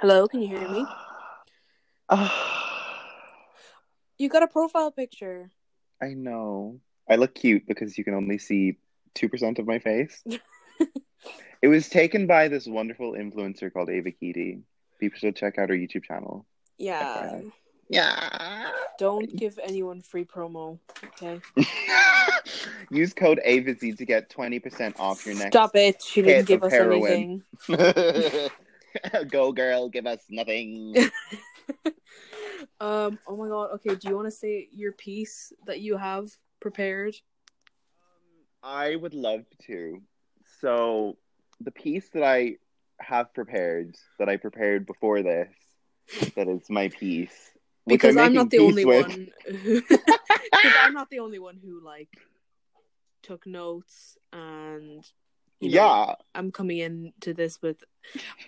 Hello, can you hear me? You got a profile picture. I know. I look cute because you can only see 2% of my face. it was taken by this wonderful influencer called Ava Keedy. People should check out her YouTube channel. Yeah. FYI. Yeah. Don't give anyone free promo. Okay. Use code AVIZY to get 20% off your next. Stop it. She didn't give us heroin. anything. Go, girl, give us nothing. Um. Oh my god. Okay. Do you want to say your piece that you have prepared? I would love to. So, the piece that I have prepared, that I prepared before this, that is my piece. Because I'm making not the only with. one. Because I'm not the only one who like took notes and. You know, yeah, I'm coming into this with.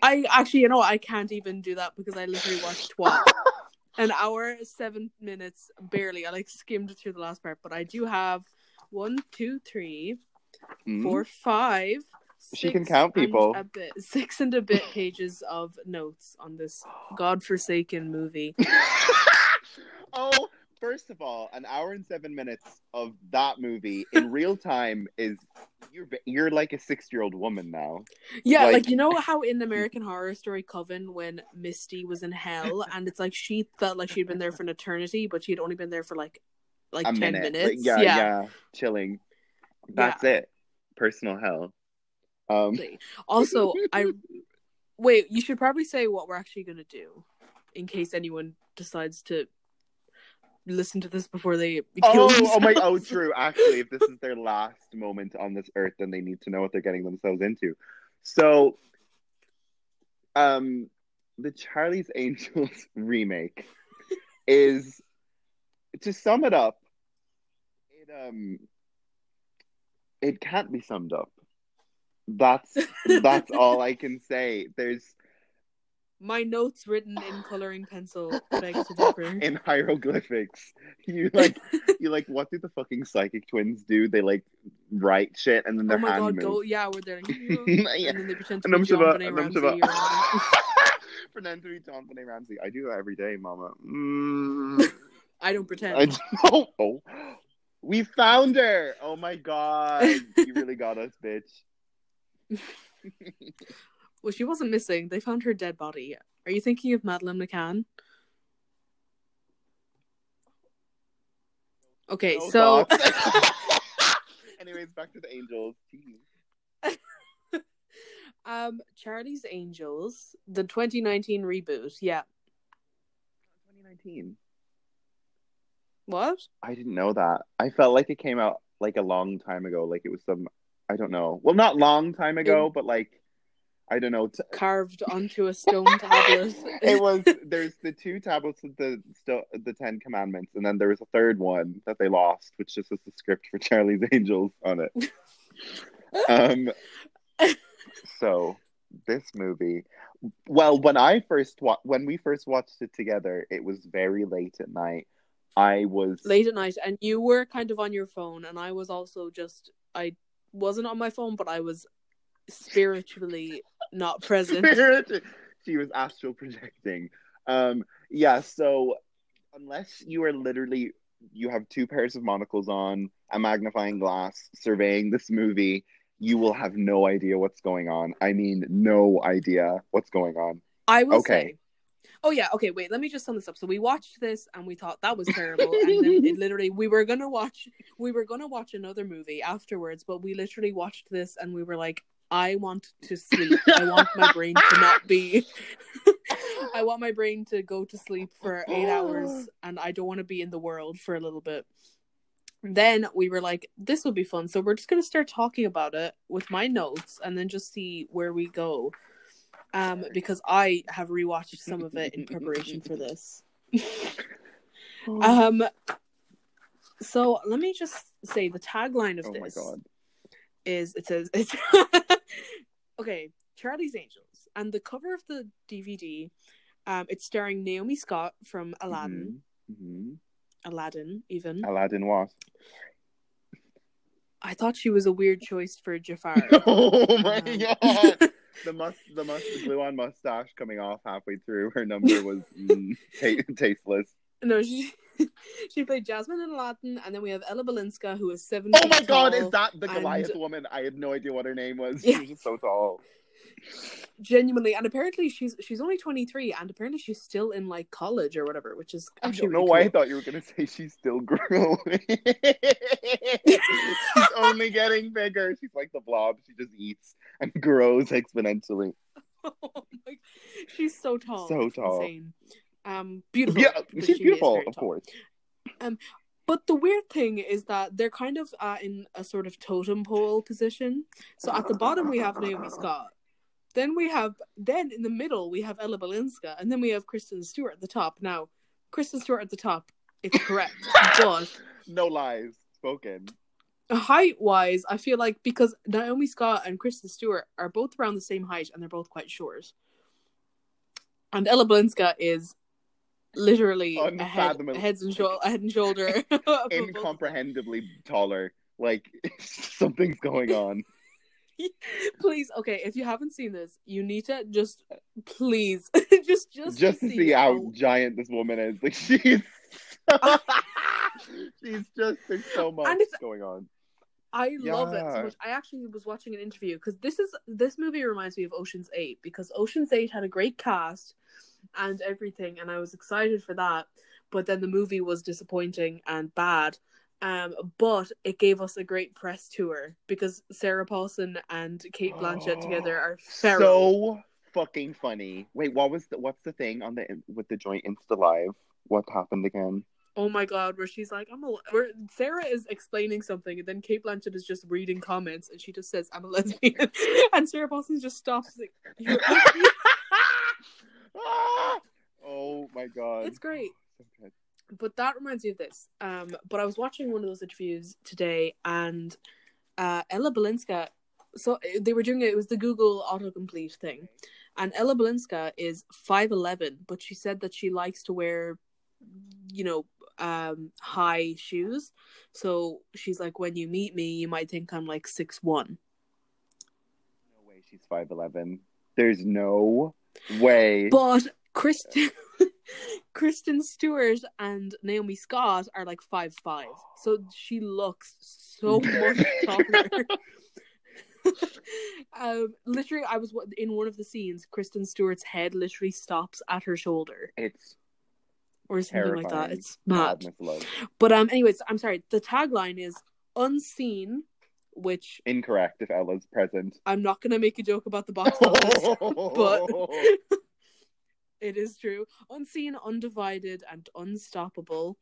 I actually, you know, I can't even do that because I literally watched what an hour, seven minutes, barely. I like skimmed through the last part, but I do have one, two, three, Mhm. four, five. She can count people. A bit, six and a bit pages of notes on this godforsaken movie. oh, first of all, an hour and seven minutes of that movie in real time is you're you're like a six year old woman now. Yeah, like, Like- you know how in American Horror Story Coven when Misty was in hell and it's like she felt like she'd been there for an eternity, but she'd only been there for like like a ten minute. minutes. Like, yeah, yeah, chilling. That's it. Personal hell. Um, Also, I wait. You should probably say what we're actually gonna do, in case anyone decides to listen to this before they kill oh, oh my! Oh, true. Actually, if this is their last moment on this earth, then they need to know what they're getting themselves into. So, um, the Charlie's Angels remake is, to sum it up, it um, it can't be summed up. That's that's all I can say. There's My notes written in coloring pencil beg to differ. in hieroglyphics. You like you like what do the fucking psychic twins do? They like write shit and then their oh my hand god, moves. go yeah, we're there. Like, Yeah. And then they pretend to be JonBenét Ramsey. Or- Pretend to be JonBenét Ramsey. I do that every day, Mama. Mm, I don't pretend. I oh, oh, we found her. Oh my god, you really got us, bitch. Well, she wasn't missing. They found her dead body. Are you thinking of Madeleine McCann? Okay, No so. Anyways, back to the angels. Um Charlie's Angels, the 2019 reboot. Yeah. 2019. What? I didn't know that. I felt like it came out like a long time ago. Like it was some, I don't know. Well, not long time ago, but like, I don't know. T- Carved onto a stone tablet. it was there's the two tablets of the the Ten Commandments, and then there was a third one that they lost, which just was the script for Charlie's Angels on it. um, so this movie, well, when I first wa- when we first watched it together, it was very late at night. I was late at night and you were kind of on your phone and I was also just I wasn't on my phone but I was spiritually not present. Spirit. she was astral projecting. Um, yeah, so unless you are literally you have two pairs of monocles on, a magnifying glass, surveying this movie, you will have no idea what's going on. I mean, no idea what's going on. I will Okay. say. Oh yeah, okay, wait, let me just sum this up. So we watched this and we thought that was terrible. and then it literally we were gonna watch we were gonna watch another movie afterwards, but we literally watched this and we were like, I want to sleep. I want my brain to not be I want my brain to go to sleep for eight hours and I don't want to be in the world for a little bit. Then we were like, this will be fun. So we're just gonna start talking about it with my notes and then just see where we go. Um, because I have rewatched some of it in preparation for this. Um, so let me just say the tagline of oh my this god. is it says it's okay, Charlie's Angels, and the cover of the DVD, um, it's starring Naomi Scott from Aladdin, Mhm. Aladdin even. Aladdin was. I thought she was a weird choice for Jafar. oh my Um, god. the must the must the glue on mustache coming off halfway through her number was mm, ta- tasteless. No, she she played Jasmine in Aladdin, and then we have Ella Balinska, who is seven. Oh my god, is that the and- Goliath woman? I had no idea what her name was. Yeah. She was just so tall. genuinely? And apparently, she's she's only twenty three, and apparently she's still in like college or whatever, which is I don't know why I thought you were gonna say she's still growing. she's only getting bigger. She's like the blob. She just eats and grows exponentially. Oh my- she's so tall, So tall. insane. Um, beautiful. Yeah, she's she beautiful, of course. But the weird thing is that they're kind of uh, in a sort of totem pole position. So at the bottom we have Naomi Scott. Then we have then in the middle we have Ella Balinska, and then we have Kristen Stewart at the top. Now, Kristen Stewart at the top, it's correct, but No lies spoken. height wise, I feel like because Naomi Scott and Kristen Stewart are both around the same height and they're both quite short. And Ella Balinska is literally a head, heads and shou- a head and shoulder above both of them. Incomprehendibly taller. Like something's going on. please, okay, if you haven't seen this, you need to just please just just Just, to see how giant this woman is. Like she's ah. she's just there's so much going on. I love it so much. I actually was watching an interview because this is this movie reminds me of Ocean's Eight because Ocean's Eight had a great cast and everything, and I was excited for that. But then the movie was disappointing and bad. Um, but it gave us a great press tour because Sarah Paulson and Cate Blanchett together are feral. So fucking funny. Wait, what was the what's the thing on the with the joint Insta Live? What happened again? Oh my god, where she's like, I'm a where Sarah is explaining something and then Cate Blanchett is just reading comments and she just says, I'm a lesbian and Sarah Paulson just stops like "You're a lesbian?" Ah! Oh my god. It's great. Good. But that reminds me of this. Um but I was watching one of those interviews today and uh Ella Balinska so they were doing it, it was the Google autocomplete thing. And Ella Balinska is five eleven, but she said that she likes to wear you know, um high shoes. So she's like, when you meet me, you might think I'm like six one. No way she's five eleven. There's no way. But Kristen Kristen Stewart and Naomi Scott are like five five. So she looks so much taller. um literally I was in one of the scenes, Kristen Stewart's head literally stops at her shoulder it's or something like that. It's mad. But um anyways, I'm sorry. The tagline is unseen, which Incorrect if Ella's present. I'm not gonna make a joke about the box office. but it is true. Unseen, undivided, and unstoppable.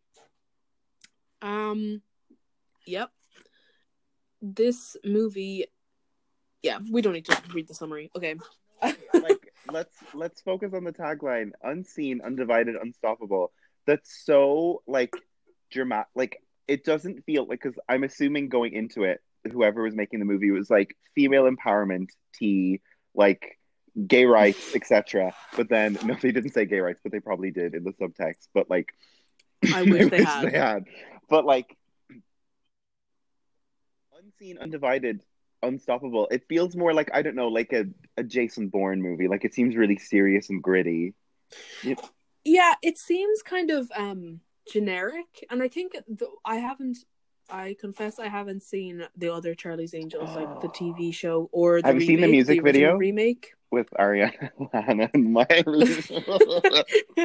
Um, yep. This movie, yeah, we don't need to read the summary. Okay. like let's let's focus on the tagline unseen undivided unstoppable that's so like dramatic like it doesn't feel like because i'm assuming going into it whoever was making the movie was like female empowerment tea like gay rights etc but then no they didn't say gay rights but they probably did in the subtext but like I wish they had. but like unseen undivided unstoppable. It feels more like i don't know like a, a jason bourne movie. Like it seems really serious and gritty. Yeah, it seems kind of um generic, and I think th- I haven't. I confess I haven't seen the other Charlie's Angels, like the TV show or the Have you seen the music original video? remake. with ariana lana and miley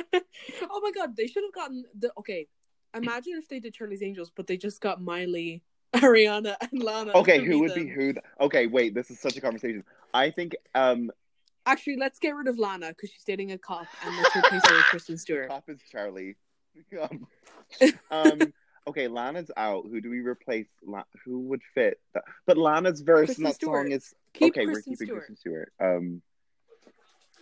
oh my god, they should have gotten the okay. Imagine if they did Charlie's Angels, but they just got Miley, Ariana, and Lana. okay who would be who th- okay wait this is such a conversation i think um Actually, let's get rid of Lana because she's dating a cop, and let's replace her with Kristen Stewart. Pop is charlie um, um okay lana's out who do we replace La- who would fit that? but lana's verse Kristen in that Stewart. song is Keep okay Kristen we're keeping Stewart. kristen stewart um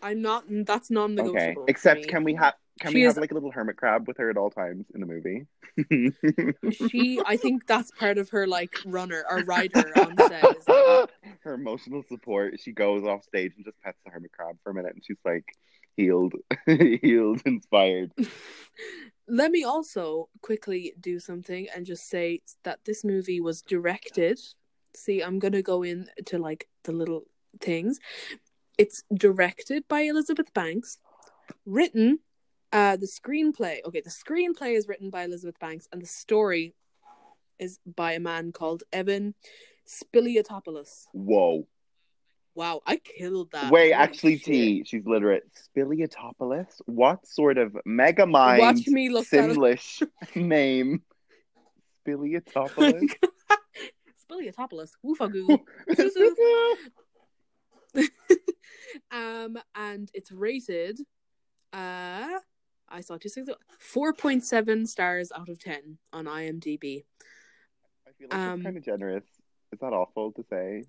I'm not. That's non-negotiable. Okay. Except, can we have can She we is- have like a little hermit crab with her at all times in the movie? she? I think that's part of her like runner or rider on set. Like, her emotional support. She goes off stage and just pets the hermit crab for a minute, and she's like healed, healed, inspired. Let me also quickly do something and just say that this movie was directed. See, I'm gonna go in to like the little things. it's directed by Elizabeth Banks, written uh the screenplay. Okay, the screenplay is written by Elizabeth Banks and the story is by a man called Evan Spiliotopoulos. Whoa. Wow, I killed that. Wait, Holy actually, shit. T, she's literate. Spiliotopoulos? What sort of mega mind Watch me look. Simlish name? Spiliotopoulos? Spiliotopoulos. Woofagoo. um, and it's rated. Uh, I saw two things, 4.7 stars out of ten on IMDb. I feel like Um, it's kind of generous. Is that awful to say?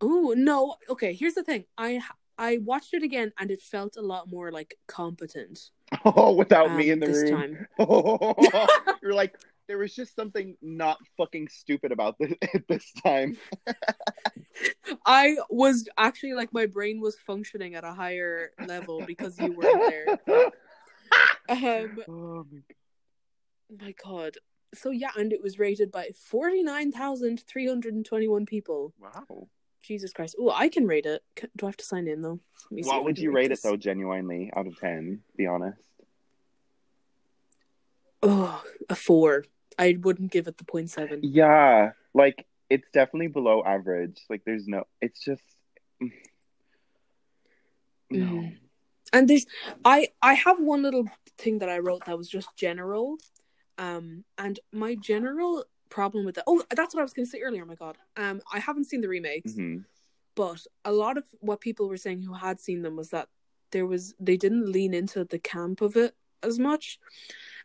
Oh no! Okay, here's the thing. I I watched it again and it felt a lot more like competent. Oh, without um, me in the this room. time. You're like, there was just something not fucking stupid about this this time. I was actually like my brain was functioning at a higher level because you weren't there. Um, Oh my god. my God. So yeah, and it was rated by forty nine thousand three hundred and twenty one people. Wow. Jesus Christ! Oh, I can rate it. Do I have to sign in though? Let me see if I What would you rate it this. though, genuinely, out of ten? Be honest. Oh, a four. I wouldn't give it the point seven. Yeah, like it's definitely below average. Like there's no it's just no. Mhm. And there's, I I have one little thing that I wrote that was just general, um, and my general problem with that. Oh, that's what I was going to say earlier. Oh my god. Um, I haven't seen the remakes, Mhm. but a lot of what people were saying who had seen them was that there was they didn't lean into the camp of it as much,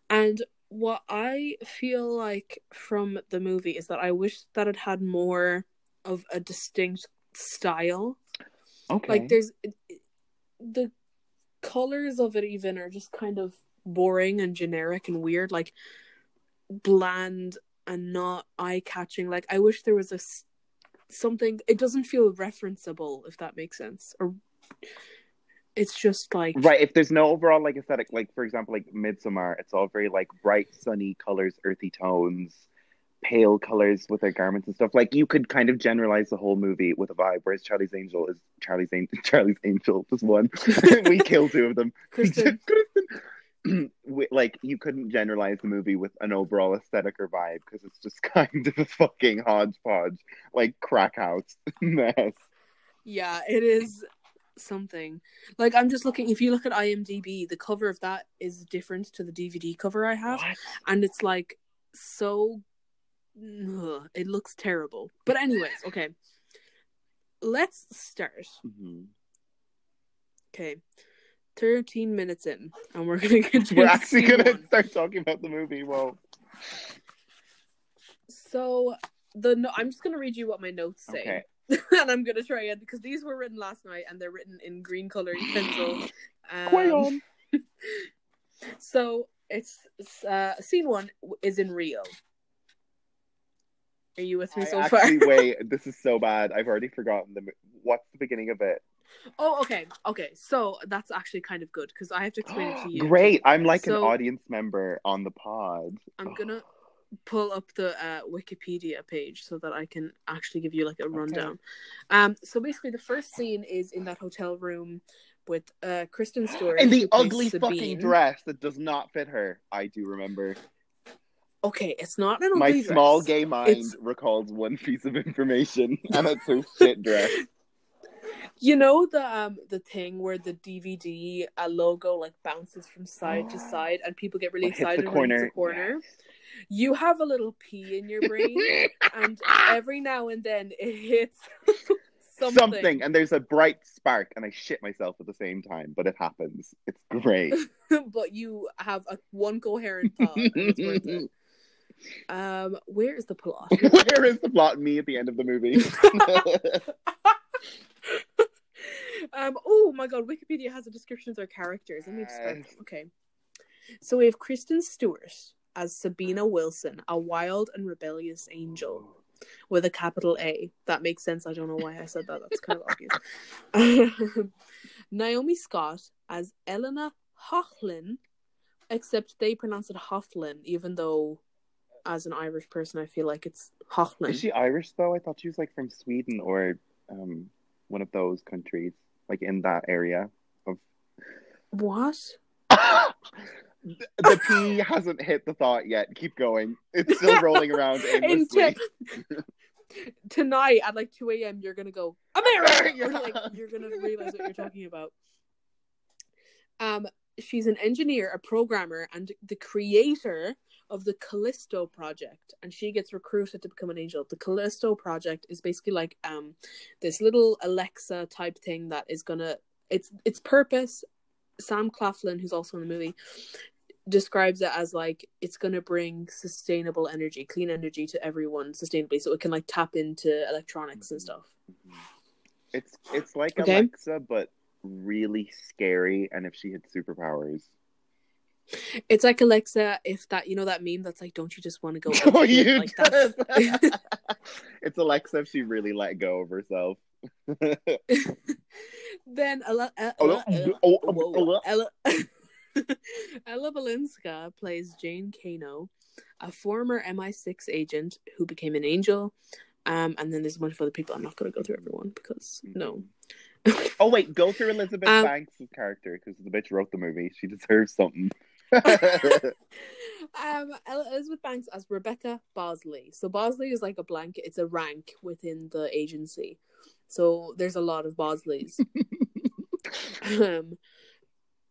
and what I feel like from the movie is that I wish that it had more of a distinct style Okay. like there's it- it- the colors of it even are just kind of boring and generic and weird like bland and not eye-catching like i wish there was a something it doesn't feel referenceable if that makes sense or it's just like Right, if there's no overall like aesthetic, like for example, like Midsommar, it's all very like bright, sunny colors, earthy tones, pale colors with their garments and stuff. Like you could kind of generalize the whole movie with a vibe, whereas Charlie's Angel is Charlie's Angel. Charlie's Angel, just one. we kill two of them. Kristen, We- like you couldn't generalize the movie with an overall aesthetic or vibe because it's just kind of a fucking hodgepodge, like crack house mess. yeah it is something like i'm just looking if you look at imdb the cover of that is different to the dvd cover i have What? and it's like so ugh, it looks terrible but anyways okay let's start Mhm. okay 13 minutes in and we're gonna get to We're actually gonna one. start talking about the movie. Well, so the no- i'm just gonna read you what my notes say Okay. and i'm gonna try it because these were written last night and they're written in green colored pencil um, so it's uh scene one is in rio are you with me I so actually far wait. This is so bad. I've already forgotten the. What's the beginning of it? Oh, okay, okay. So that's actually kind of good because I have to explain it to you. Great. I'm like an audience member on the pod. I'm gonna pull up the uh, Wikipedia page so that I can actually give you like a rundown. Um, so basically, the first scene is in that hotel room with uh Kristen Stewart In the ugly Sabine. fucking dress that does not fit her. I do remember. Okay, it's not an My ugly small gay mind It's- recalls one piece of information, and it's her shit dress. You know the um the thing where the DVD uh, logo like bounces from side to side and people get really the excited when it hits a corner. You have a little pea in your brain, and every now and then it hits something. Something. and there's a bright spark, and I shit myself at the same time, but it happens. It's great. but you have a one coherent thought. and it's worth it. Um, where is the plot? Where is the plot? Me at the end of the movie. Um, oh my god, Wikipedia has a description of their characters. Let me just. Okay. So we have Kristen Stewart as Sabina Wilson, a wild and rebellious angel with a capital A. That makes sense. I don't know why I said that. That's kind of obvious. Naomi Scott as Elena Houghlin, except they pronounce it Hochlin, even though as an Irish person I feel like it's Hochlin. Is she Irish though? I thought she was like from Sweden or um one of those countries. Like in that area of. What? the, the P hasn't hit the thought yet. Keep going. It's still rolling around aimlessly. Into- Tonight at like 2 a.m., you're gonna go America. Yeah. Like you're gonna realize what you're talking about. Um, she's an engineer, a programmer, and the creator of the Callisto project. And she gets recruited to become an angel. The Callisto project is basically like um this little Alexa type thing that is gonna its its purpose. Sam Claflin, who's also in the movie, describes it as like it's going to bring sustainable energy, clean energy to everyone sustainably, so it can like tap into electronics and stuff. It's it's like Okay. Alexa, but really scary. And if she had superpowers, It's like Alexa, if that you know that meme that's like, don't you just want to go? oh, you like it's Alexa if she really let go of herself. then Ella, Ella, Ella, Ella, Ella Balinska plays Jane Kano, a former MI6 agent who became an angel. Um, and then there's a bunch of other people. I'm not going to go through everyone because no. Oh wait, go through Elizabeth Um, Banks' character because the bitch wrote the movie. She deserves something. um, El- Elizabeth Banks as Rebecca Bosley. So Bosley is like a blanket; it's a rank within the agency. So there's a lot of Bosleys. um,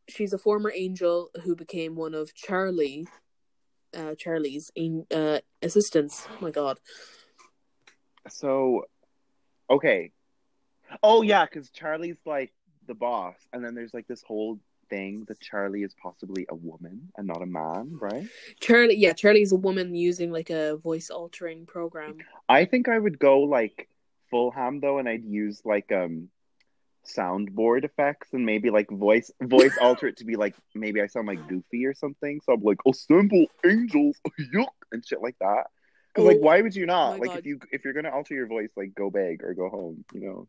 she's a former angel who became one of Charlie, uh, Charlie's in- uh, assistants. Oh my God, so, okay. Oh yeah, because Charlie's like the boss, and then there's like this whole thing that Charlie is possibly a woman and not a man, right? Charlie. Yeah, Charlie's a woman using like a voice altering program. I think I would go like full ham though, and I'd use like um soundboard effects and maybe like voice voice alter it to be like maybe I sound like Goofy or something. So I'm like assemble angels, yuck, and shit like that. Because like, Oh, why would you not? Like, God. if you if you're gonna alter your voice, like go big or go home. You know?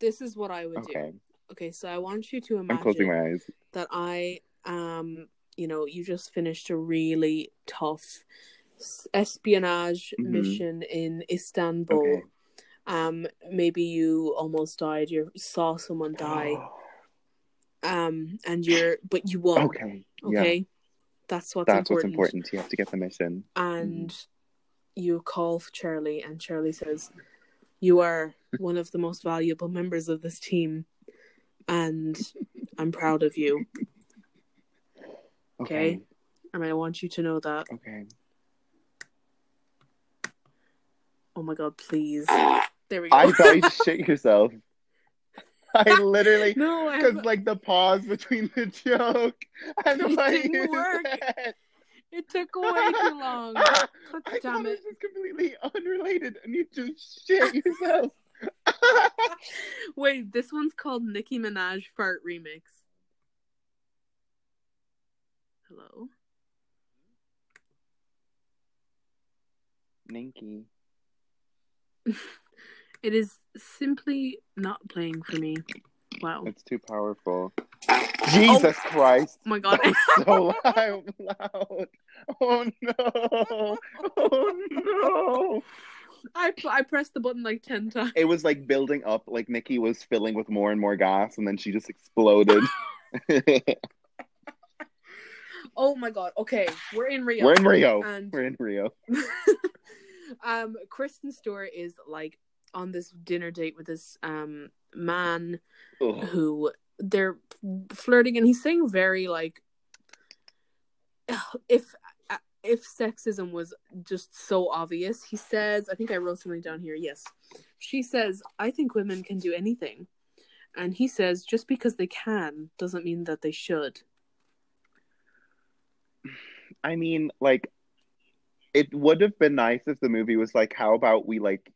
This is what I would Okay, do. Okay, so I want you to I'm closing imagine my eyes. that I um you know you just finished a really tough espionage Mhm. mission in Istanbul. Okay. Um maybe you almost died, you saw someone die. Um and you're but you won. okay. Yeah. Okay. That's what's That's what's important. important. You have to get the mission. And you call for Charlie and Charlie says you are one of the most valuable members of this team and I'm proud of you. Okay. I And I want you to know that. Okay. Oh my god, please. There we go. I thought you shit yourself. I literally no, because like the pause between the joke and It what didn't you work. said. it took way too long. I God thought it it. was completely unrelated, and you just shit yourself. Wait, this one's called Nicki Minaj Fart Remix. Hello? Ninky. It is simply not playing for me. Wow. It's too powerful. Oh Jesus Christ. Oh my god. So loud. loud. Oh no. Oh no. I I pressed the button like 10 times. It was like building up, like Nicki was filling with more and more gas, and then she just exploded. Oh my god. Okay, we're in Rio. We're in Rio. And We're in Rio. um Kristen Stewart is like on this dinner date with this um man Ugh. who they're flirting and he's saying very like if if sexism was just so obvious he says i think i wrote something down here yes she says i think women can do anything and he says just because they can doesn't mean that they should I mean, like, it would have been nice if the movie was like, how about we like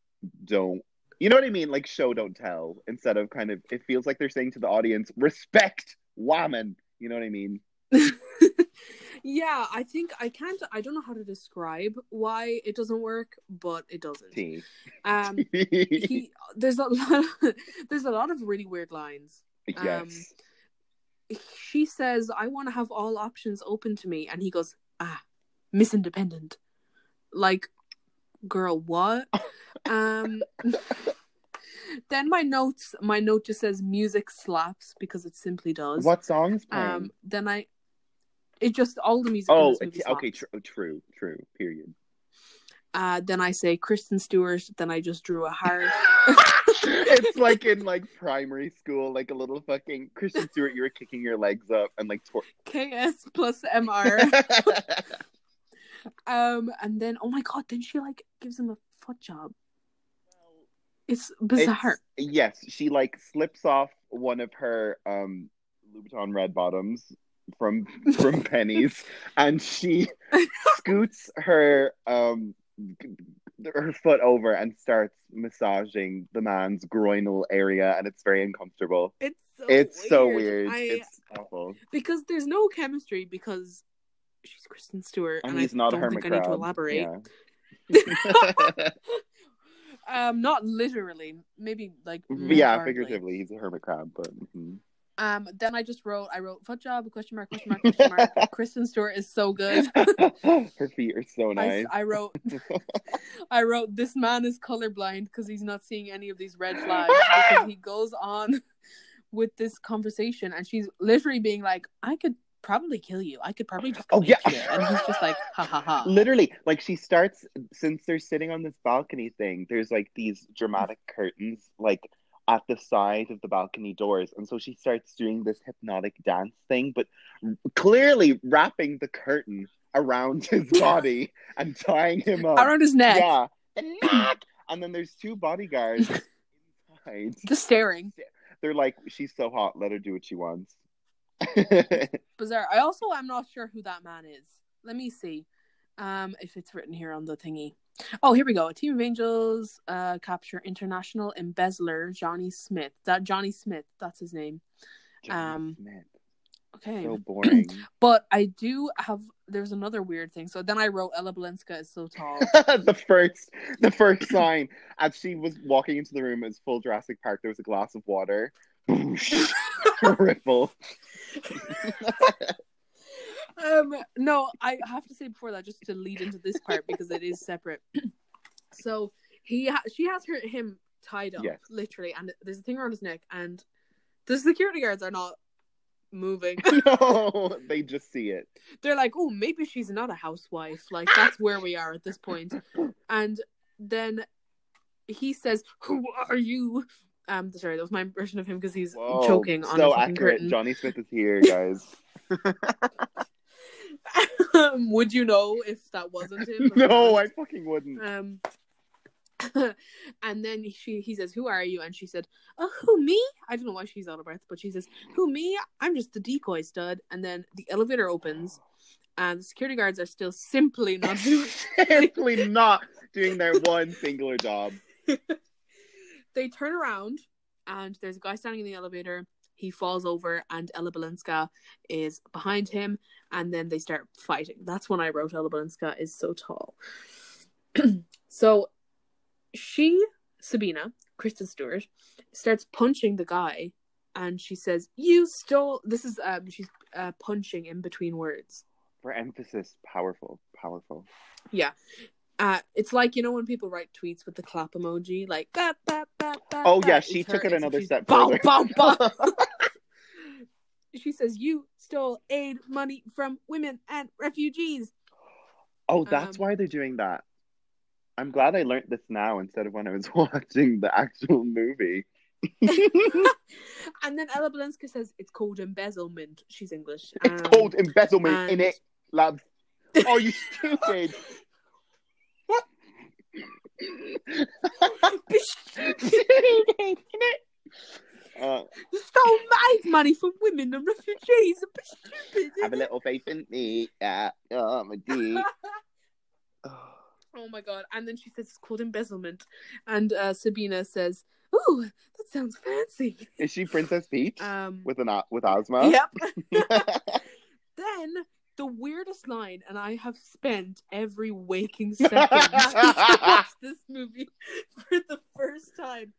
don't, you know what I mean? Like, show don't tell instead of kind of. It feels like they're saying to the audience, respect woman. You know what I mean? yeah i think i can't i don't know how to describe why it doesn't work but it doesn't T. um he there's a lot of, there's a lot of really weird lines yes. she says i want to have all options open to me and he goes ah miss independent like girl what um then my notes, my note just says music slaps because it simply does. What songs playing? Um, then I, it just all the music. oh, okay, tr- true, true. Period. Uh, then I say Kristen Stewart. Then I just drew a heart. it's like in like primary school, like a little fucking Christian Stewart. You were kicking your legs up and like. Tor- KS plus MR. um, and then oh my god, then she like gives him a foot job. It's bizarre. It's- yes, she like slips off one of her um Louboutin red bottoms from from Penneys, and she scoots her um her foot over and starts massaging the man's groinal area, and it's very uncomfortable. It's so it's so weird. I, It's awful. because there's no chemistry because she's Kristen Stewart, And and, he's I not a don't hermit think I need crab. to elaborate. Yeah. Um, not literally, maybe like yeah, figuratively, he's a hermit crab, but mhm. Um, then I just wrote, I wrote foot job question mark question mark question mark. Kristen Stewart is so good. her feet are so nice. I wrote, I wrote, this man is colorblind because he's not seeing any of these red flags. because he goes on with this conversation, and she's literally being like, "I could probably kill you. I could probably just." Oh, yeah. you." and he's just like, "Ha ha ha." Literally, like she starts since they're sitting on this balcony thing. There's like these dramatic curtains, like at the side of the balcony doors, and so she starts doing this hypnotic dance thing, but clearly wrapping the curtain around his body and tying him up. Around his neck, Yeah, the neck. And then there's two bodyguards inside. just staring. They're like, "She's so hot. Let her do what she wants." Bizarre. I also am not sure who that man is. Let me see, um, if it's written here on the thingy. Oh, here we go. A team of angels uh, capture international embezzler Johnny Smith. That Johnny Smith, that's his name. Johnny Um, Smith. Okay. So boring. But I do have. There's another weird thing. So then I wrote Ella Balinska is so tall. the first the first sign as she was walking into the room as full Jurassic Park there was a glass of water ripple um, no, I have to say before that just to lead into this part because it is separate. so he, ha- she has her him tied up Yes. literally, and there's a thing around his neck, and the security guards are not moving. no they just see it They're like, oh, maybe she's not a housewife. Like that's where we are at this point. And then he says, "Who are you?" Um, sorry, that was my version of him because he's Whoa, choking on so accurate curtain. Johnny Smith is here guys um, would you know if that wasn't him? no I fucking wouldn't Um, and then she he says, "Who are you?" And she said, "Oh, who me?" I don't know why she's out of breath, but she says, "Who me? I'm just the decoy stud." And then the elevator opens, and the security guards are still simply not doing. simply not doing their one singular job they turn around, and there's a guy standing in the elevator. He falls over, and Ella Balinska is behind him, and then they start fighting. That's when I wrote Ella Balinska is so tall. so she, Sabina, Kristen Stewart, starts punching the guy, and she says, "You stole." This is um, she's uh, punching in between words. for emphasis powerful powerful Yeah. Uh, it's like you know when people write tweets with the clap emoji, like ba, ba, ba, ba, oh yeah It's she her, took it another step further she says you stole aid money from women and refugees. Oh, that's Um, why they're doing that. I'm glad I learned this now instead of when I was watching the actual movie. and then Ella Balinska says it's called embezzlement. She's English. It's Um, called embezzlement and- in it, lads. Oh, you stupid! What? Stupid, innit? Uh, You stole my money from women and refugees. Stupid. have a little faith in me. Yeah, oh, my dear. Oh my god! And then she says it's called embezzlement, and uh, Sabina says, "Ooh, that sounds fancy." Is she Princess Peach Um, with an with asthma? yep. then the weirdest line, and I have spent every waking second to watch this movie for the first time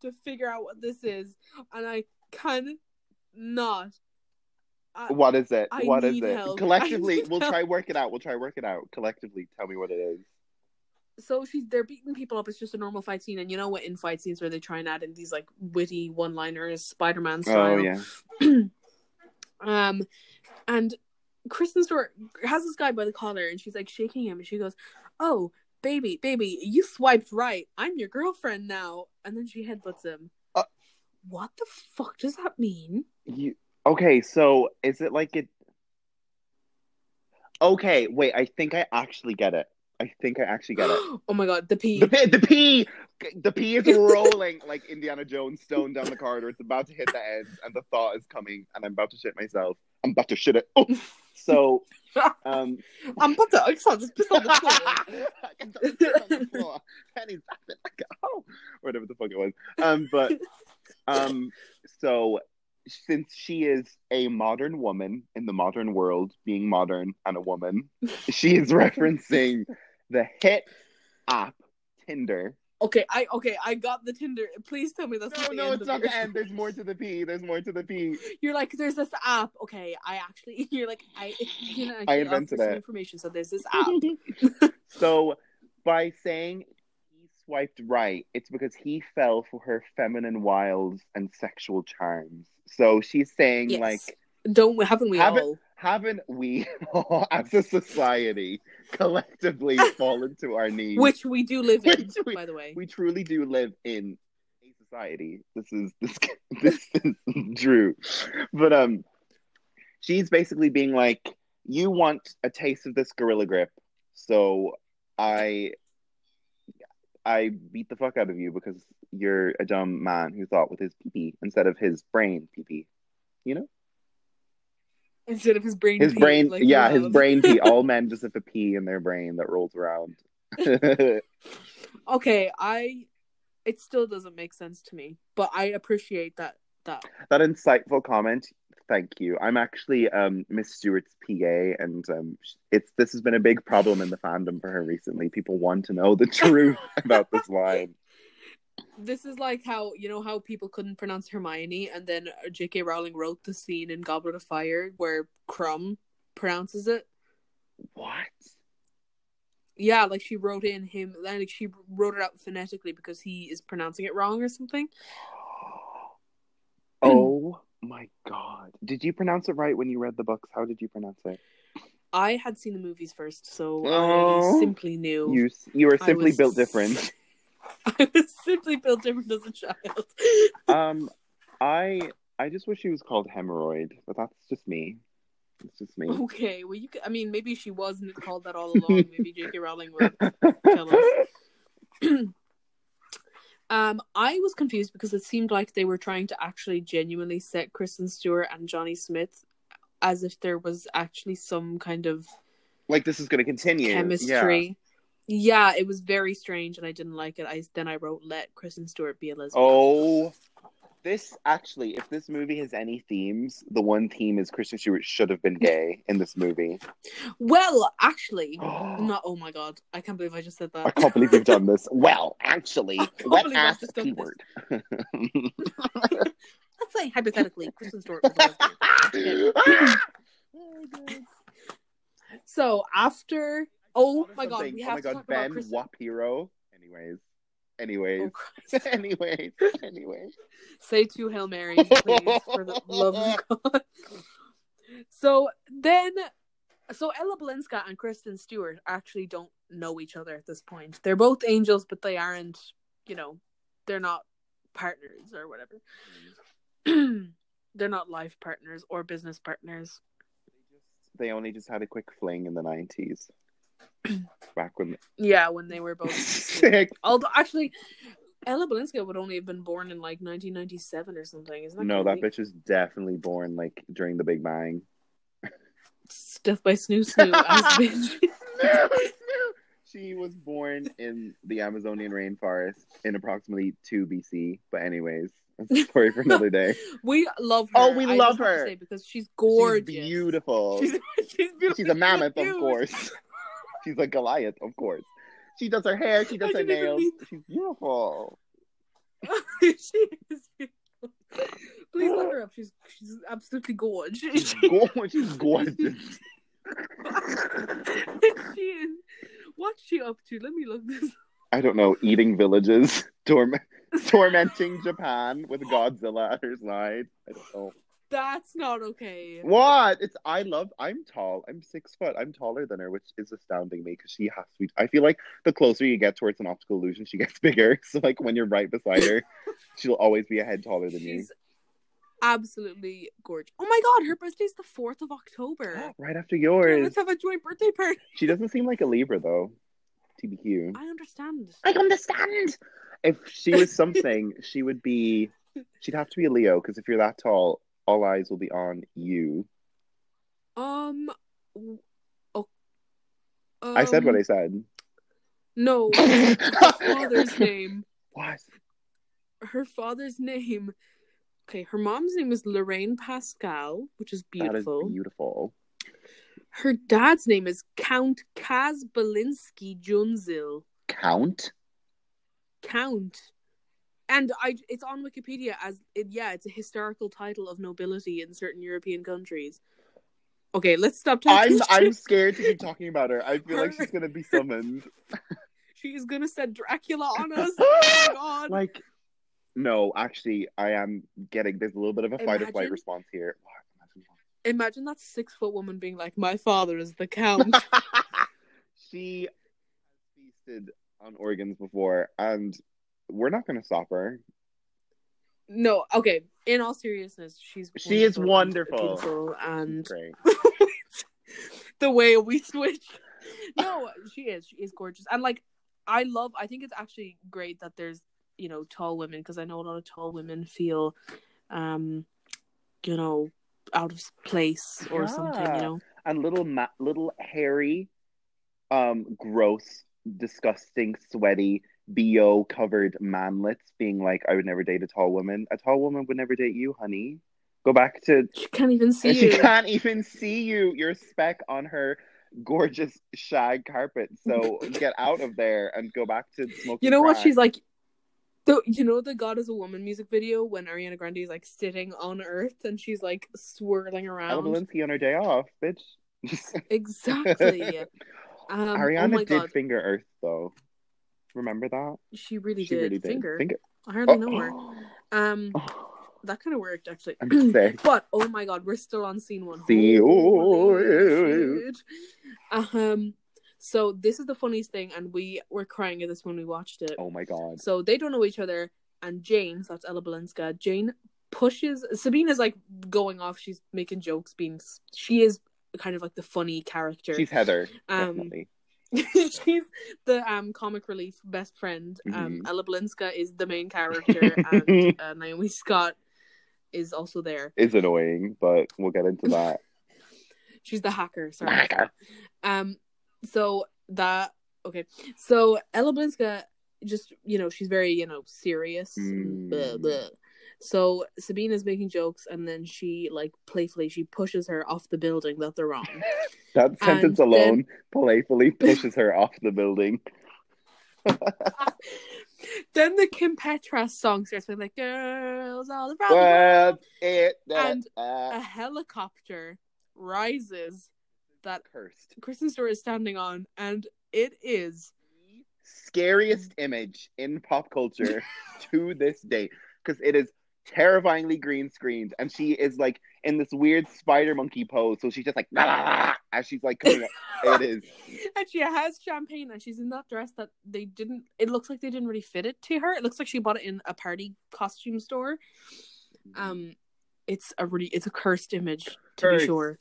to figure out what this is, and I can not. I, What is it? I What is it? help. Collectively, we'll help. try work it out. We'll try work it out. Collectively, tell me what it is. so she's they're beating people up. It's just a normal fight scene, and you know what? In fight scenes where they try and add in these like witty one-liners, Spider-Man style. Oh yeah. Um, and Kristen Stewart has this guy by the collar, and she's like shaking him, and she goes, "Oh, baby, baby, you swiped right. I'm your girlfriend now." And then she headbutts him. Uh- what the fuck does that mean? You okay? So is it like it? Okay, wait. I think I actually get it. I think I actually get it. oh my god, the P. The P, the P, the P is rolling like Indiana Jones stone down the corridor. It's about to hit the end, and the thought is coming, and I'm about to shit myself. I'm about to shit it. Oh. So, um, I'm about to. I just piss on the floor. I can just piss on the floor. Penny's laughing like oh, whatever the fuck it was. Um, but um, so since she is a modern woman in the modern world, being modern and a woman, she is referencing the hit app Tinder. Okay, I okay, I got the Tinder. Please tell me that's No, not the no, end it's not the end. There's more to the P. There's more to the P. You're like, there's this app. Okay, I actually, you're like, I, you know, I I invented it. information. So there's this app. so by saying he swiped right, it's because he fell for her feminine wiles and sexual charms. So she's saying Yes. like Don't haven't we Haven't- all? Haven't we as a society collectively fallen to our knees? Which we do live in, we- by the way. we truly do live in a society. This is this this is true. But um she's basically being like, You want a taste of this gorilla grip, so I I beat the fuck out of you because you're a dumb man who thought with his pee pee instead of his brain pee pee. You know? Instead of his brain. His pee, brain like yeah, his brain pee. All men just have a pee in their brain that rolls around. Okay, I. It still doesn't make sense to me, but I appreciate that. That that insightful comment. Thank you. I'm actually um, Miss Stewart's PA, and um, it's this has been a big problem in the fandom for her recently. People want to know the truth about this line. This is like how you know how people couldn't pronounce Hermione, and then uh, J.K. Rowling wrote the scene in Goblet of Fire where Krum pronounces it. What? Yeah, like she wrote in him, like she wrote it out phonetically because he is pronouncing it wrong or something. Oh my god! Did you pronounce it right when you read the books? How did you pronounce it? I had seen the movies first, so Oh. I simply knew. You you were simply was- built different. I was simply built different as a child. Um, I I just wish she was called hemorrhoid, but that's just me. It's just me. okay, well, you. Could, I mean, maybe she wasn't called that all along. Maybe J.K. Rowling would tell us. um, I was confused because it seemed like they were trying to actually genuinely set Kristen Stewart and Johnny Smith as if there was actually some kind of like this is going to continue. Chemistry. Yeah. it was very strange, and I didn't like it. I then I wrote, "Let Kristen Stewart be Elizabeth." Oh, this actually, if this movie has any themes, the one theme is Kristen Stewart should have been gay in this movie. well, actually, not. Oh my god, I can't believe I just said that. I can't believe you've done this. Well, actually, wet ass just done p this. word. Let's say hypothetically, Kristen Stewart. Was Elizabeth. Oh so after, oh my god, we oh have my to god, talk about Ben Kristen. Wap Hero. Anyways, anyways, Oh, anyways, anyways. Say two Hail Marys, please, for the love of God. So then, so Ella Balinska and Kristen Stewart actually don't know each other at this point. They're both angels, but they aren't, you know, they're not partners or whatever. they're not life partners or business partners. They only just had a quick fling in the nineties. Back when Yeah, when they were both. sick. Although, actually, Ella Balinska would only have been born in like 1997 or something. Isn't that No, that bitch was definitely born like during the Big Bang. Death by Snoo Snoo as bitch. she was born in the Amazonian rainforest in approximately 2 BC. But anyways, that's a story for another day. We love her. Oh, we I love her. because she's gorgeous. She's beautiful. She's, she's beautiful. She's a mammoth, of course. She's a Goliath, of course. She does her hair, she does I her nails. mean- She's beautiful. she is beautiful. Please look her up. She's she's absolutely gorgeous. She's gorgeous. She's gorgeous. she is. What's she up to? Let me look this. I don't know, eating villages, torm- tormenting Japan with Godzilla at her side. I don't know. That's not okay. What? It's I love. I'm tall. I'm six foot. I'm taller than her, which is astounding me because she has to be. I feel like the closer you get towards an optical illusion, she gets bigger. So like when you're right beside her, she'll always be a head taller than you. Absolutely gorgeous. Oh my god, her birthday's the fourth of October. Right after yours. let's have a joint birthday party. She doesn't seem like a Libra though. TBQ. I understand. I understand. If she was something, she would be. She'd have to be a Leo because if you're that tall, all eyes will be on you. Um. w- Oh. I said what um, I said. No, her father's name. What? Her father's name. Okay, her mom's name is Lorraine Pascale, which is That is beautiful. beautiful. Her dad's name is Count Kaz Balinski Jundzill. Count? Count. And I it's on Wikipedia as it, yeah, it's a historical title of nobility in certain European countries. Okay, let's stop talking. I'm I'm scared to keep talking about her. I feel like she's gonna be summoned. She's gonna send Dracula on us. Oh my god. like, no, actually, I am getting. There's a little bit of a fight or flight response here. Imagine that six foot woman being like, My father is the count. she feasted on organs before, and we're not going to stop her. no, okay. In all seriousness, she's She is and wonderful. beautiful, and Great. the way we switch. No, she is. She is gorgeous, and like I love. I think it's actually great that there's you know tall women because I know a lot of tall women feel, um, you know, out of place or something. You know. And little ma- little hairy, um, gross, disgusting, sweaty, bo covered manlets being like, "I would never date a tall woman. A tall woman would never date you, honey." Go back to She can't even see you. she you. can't even see you. You're a speck on her gorgeous shag carpet. So get out of there and go back to smoking. You know what? She's like. The, you know the God is a Woman music video when Ariana Grande is like sitting on Earth and she's like swirling Ella around. Balinski on her day off, bitch. Exactly. Um, oh Ariana my did god, finger Earth though. Remember that? she really she did. really did. Finger. Finger. I hardly know her. Um, Oh, that kind of worked actually. But oh my god, we're still on scene one. Holy shit. Um, so this is the funniest thing, and we were crying at this when we watched it. Oh my god. So they don't know each other, and Jane, so that's Ella Balinska, Jane pushes Sabine is like going off. She's making jokes, being she is kind of like the funny character. She's Heather. Um, Definitely. she's the um comic relief best friend. Um, Mhm. Ella Balinska is the main character, and uh, Naomi Scott is also there. Is annoying, but we'll get into that. She's the hacker. Sorry. Hacker. Um. So that okay. So Ella Balinska just you know she's very you know serious. Mm. blah, blah. So Sabine is making jokes, and then she like playfully she pushes her off the building that they're on. That sentence And alone playfully pushes her off the building. then the Kim Petras song starts with like "Girls all around the Well, world." it And uh, A helicopter rises that cursed. Kristen Stewart is standing on, and it is Scariest image in pop culture to this day because it is terrifyingly green screened and she is like in this weird spider monkey pose so she's just like "La, la, la," as she's like coming up. it is. And she has champagne and she's in that dress that they didn't it looks like they didn't really fit it to her. It looks like she bought it in a party costume store. Um it's a really it's a cursed image to be sure.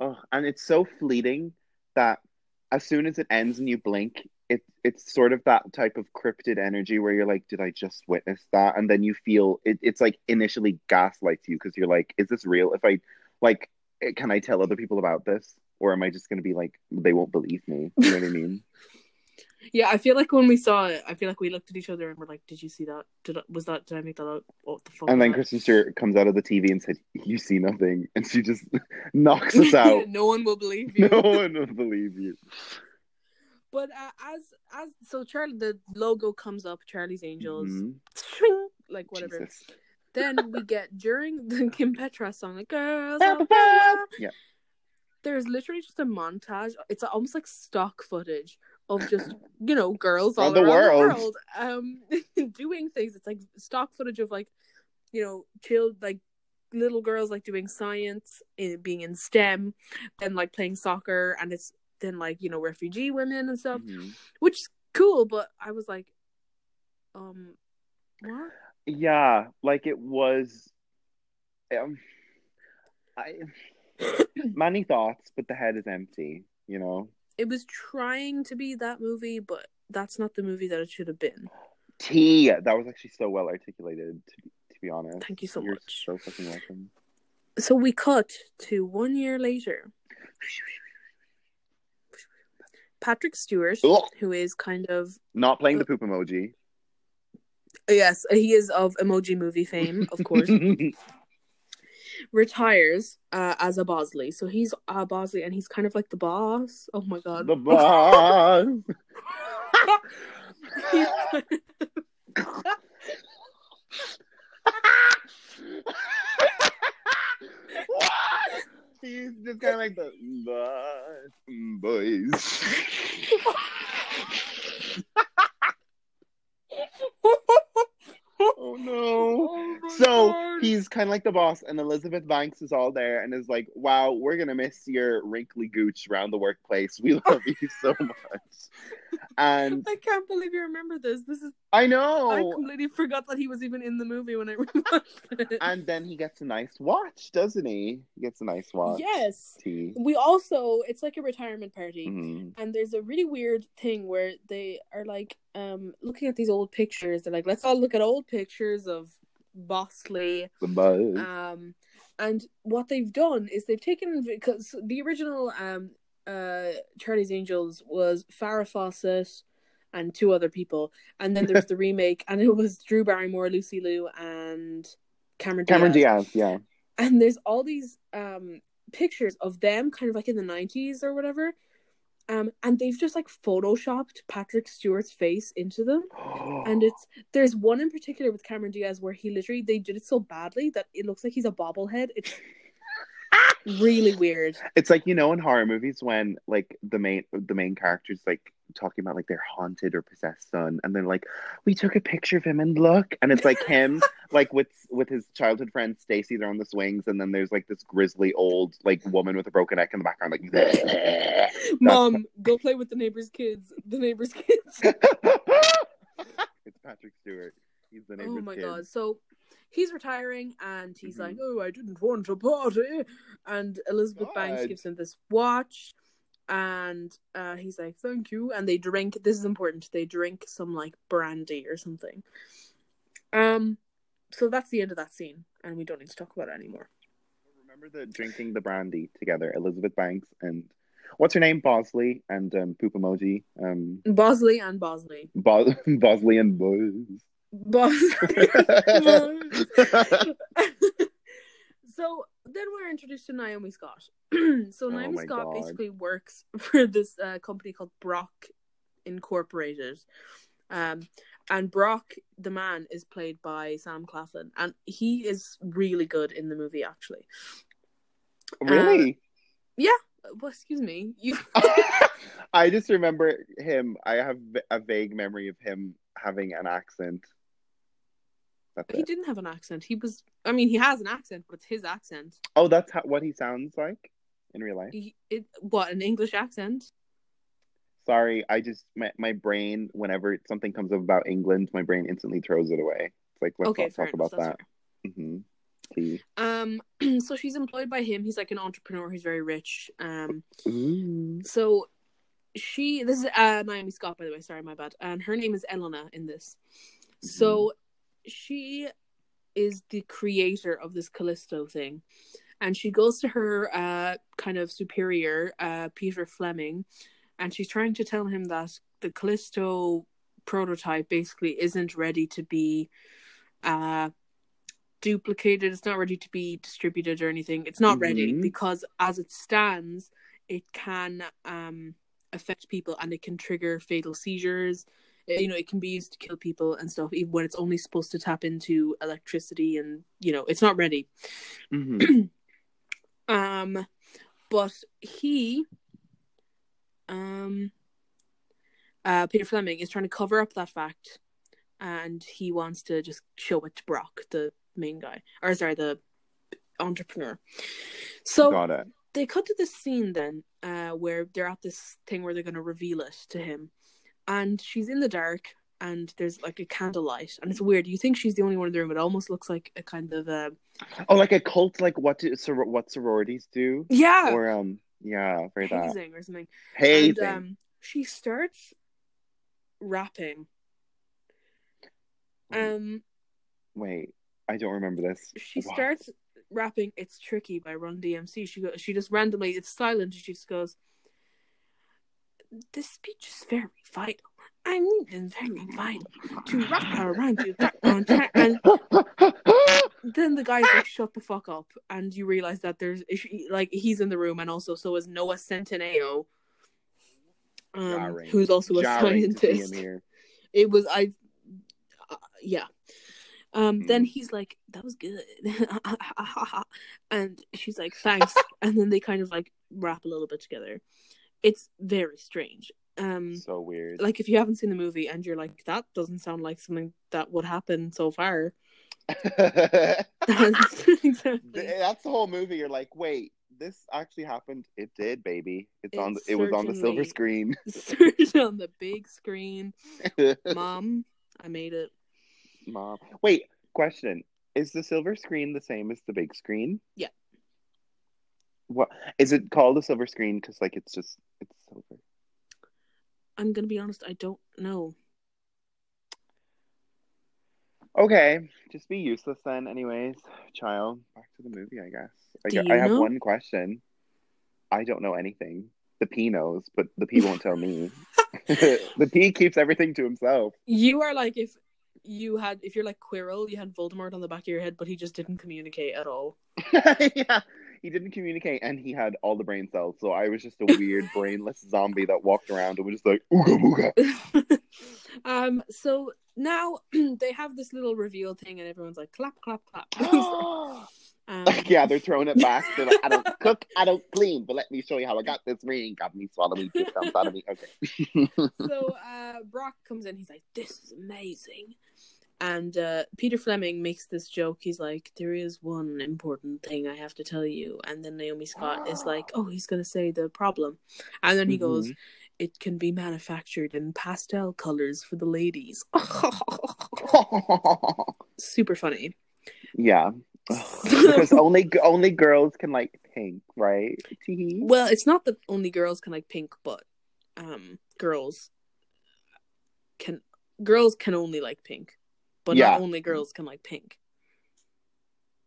Oh, and it's so fleeting that as soon as it ends and you blink it it's sort of that type of cryptid energy where you're like did i just witness that? And then you feel it, it's like initially gaslights you because you're like is this real? If i like eh, can i tell other people about this? Or am i just going to be like they won't believe me? You know what i mean? Yeah i feel like when we saw it i feel like we looked at each other and we're like did you see that? Did I, was that did i make that out what the fuck and then that? kristen stewart comes out of the tv and said you see nothing. And she just knocks us out. No one will believe you. No one will believe you but uh, as as so charlie the logo comes up charlie's angels Mhm. like whatever Jesus. then we get during the Kim Petras song, like girls. Ba, all ba, ba. around," Yeah. There's literally just a montage. It's almost like stock footage of just you know girls all the around world. the world um doing things. It's like stock footage of like you know chill like little girls like doing science, eh, being in STEM, then like playing soccer, and it's then like you know refugee women and stuff, Mhm. which is cool. But I was like, um, what? Yeah, like it was. Um, I many thoughts, but the head is empty. You know. It was trying to be that movie, but that's not the movie that it should have been. T. That was actually so well articulated. To, to be honest. Thank you so You're much. so fucking welcome. So we cut to one year later. Patrick Stewart, Ugh. who is kind of Not playing the poop emoji. yes, he is of Emoji Movie fame, of course. retires uh, as a Bosley. So he's a Bosley, and he's kind of like the boss. Oh my god, the boss. what? He's just kind of like the mm, boss mm, boys. oh no. Oh, so he's kind of like the boss, and Elizabeth Banks is all there and is like, "Wow, we're gonna miss your wrinkly gooch around the workplace. We love you so much." And I can't believe you remember this. This is I know. I completely forgot that he was even in the movie when I rewatched it. And then he gets a nice watch, doesn't he? He gets a nice watch. yes, Tea. we also it's like a retirement party. Mhm. and there's a really weird thing where they are like um looking at these old pictures they're like let's all look at old pictures of bosley um and what they've done is they've taken because the original um uh charlie's angels was farrah fawcett and two other people and then there's the remake and it was drew barrymore lucy liu and cameron diaz. Cameron Diaz, yeah. and there's all these um pictures of them kind of like in the 90s or whatever um and they've just like photoshopped patrick stewart's face into them. And it's there's one in particular with cameron diaz where he literally they did it so badly that it looks like he's a bobblehead. It's really weird. It's like you know in horror movies when like the main the main characters like talking about like their haunted or possessed son, and they're like, "We took a picture of him and look," and it's like him like with with his childhood friend Stacy. They're on the swings, and then there's like this grizzly old like woman with a broken neck in the background, like. mom go play with the neighbor's kids the neighbor's kids it's Patrick Stewart. He's the neighbor's oh my kid. god so he's retiring and he's Mhm. like oh i didn't want a party and elizabeth banks gives him this watch and uh, he's like thank you. And they drink this is important they drink some like brandy or something. Um so that's the end of that scene and we don't need to talk about it anymore. Remember the drinking the brandy together, Elizabeth Banks and what's her name, Bosley and um, Poop Emoji, um, bosley and bosley. Bo- Bosley and Buzz. bosley so then we're introduced to Naomi Scott. so Oh Naomi Scott God. basically works for this uh, company called Brock Incorporated. Um, and Brock, the man, is played by Sam Claflin, and he is really good in the movie. Actually, really? Yeah. Well, excuse me, you I just remember him. I have a vague memory of him having an accent. That's he it. didn't have an accent. He was, I mean, he has an accent, but it's his accent. Oh, that's how, what he sounds like in real life. He, it, what an English accent? Sorry, I just my, my brain. Whenever something comes up about England, my brain instantly throws it away. It's like let's okay, not talk enough. about that. hmm Please. Um, so she's employed by him. He's like an entrepreneur. He's very rich. Um, Ooh. so she this is uh Naomi Scott by the way, sorry, my bad. And her name is Elena in this. So she is the creator of this Callisto thing. And she goes to her uh kind of superior, uh Peter Fleming, and she's trying to tell him that the Callisto prototype basically isn't ready to be uh duplicated, it's not ready to be distributed or anything. It's not ready Mhm. because as it stands, it can um affect people and it can trigger fatal seizures. You know, it can be used to kill people and stuff, even when it's only supposed to tap into electricity and you know, it's not ready. Mhm. Um but he um uh, Peter Fleming is trying to cover up that fact, and he wants to just show it to Brock, the main guy, or sorry, the entrepreneur. So Got it. they cut to this scene then, uh, where they're at this thing where they're going to reveal it to him, and she's in the dark, and there's like a candlelight, and it's weird. You think she's the only one in the room. It almost looks like a kind of a Oh, like a cult, like what do sor- what sororities do, yeah, or um, yeah, that hazing or something. hazing. And um, she starts rapping. Um, Wait, I don't remember this. she What? starts rapping "It's Tricky" by Run DMC. She go, she just randomly, it's silent, and she just goes, "This speech is very vital. I mean, it's very vital to rock around you." And then the guy's like, "Shut the fuck up!" And you realize that there's like he's in the room, and also so is Noah Centineo, um, Jarring. who's also a Jarring to see him scientist. It was I, uh, yeah. Um, then Mm. he's like, "That was good," and she's like, "Thanks." and then they kind of like rap a little bit together. It's very strange. Um, So weird. like if you haven't seen the movie and you're like, "That doesn't sound like something that would happen so far." That's exactly. That's the whole movie. You're like, wait, this actually happened. It did, baby. It's on. The, It it was on the silver screen. On the big screen, mom. I made it. Mom, wait. Question: Is the silver screen the same as the big screen? Yeah. What is it called? A silver screen because like it's just it's silver. I'm gonna be honest. I don't know. Okay, just be useless then. Anyways, child, back to the movie. I guess. I, gu- I have know? one question. I don't know anything. The P knows, but the P won't tell me. the P keeps everything to himself. You are like if you had if you're like Quirrell, you had Voldemort on the back of your head, but he just didn't communicate at all. yeah, he didn't communicate, and he had all the brain cells. So I was just a weird, brainless zombie that walked around and was just like ooga booga. um. So now they have this little reveal thing, and everyone's like clap, clap, clap. um, yeah, they're throwing it back. They're like, I don't cook, I don't clean, but let me show you how I got this ring. Got me, swallow me, just out of me. Okay. so uh, Brock comes in. He's like, "This is amazing," and uh, Peter Fleming makes this joke. He's like, "There is one important thing I have to tell you," and then Naomi Scott is like, "Oh, he's gonna say the problem," and then he goes, "It can be manufactured in pastel colors for the ladies." Super funny. yeah, because only only girls can like pink, right? Well, it's not that only girls can like pink, but um, girls can girls can only like pink, but Yeah. not only girls can like pink.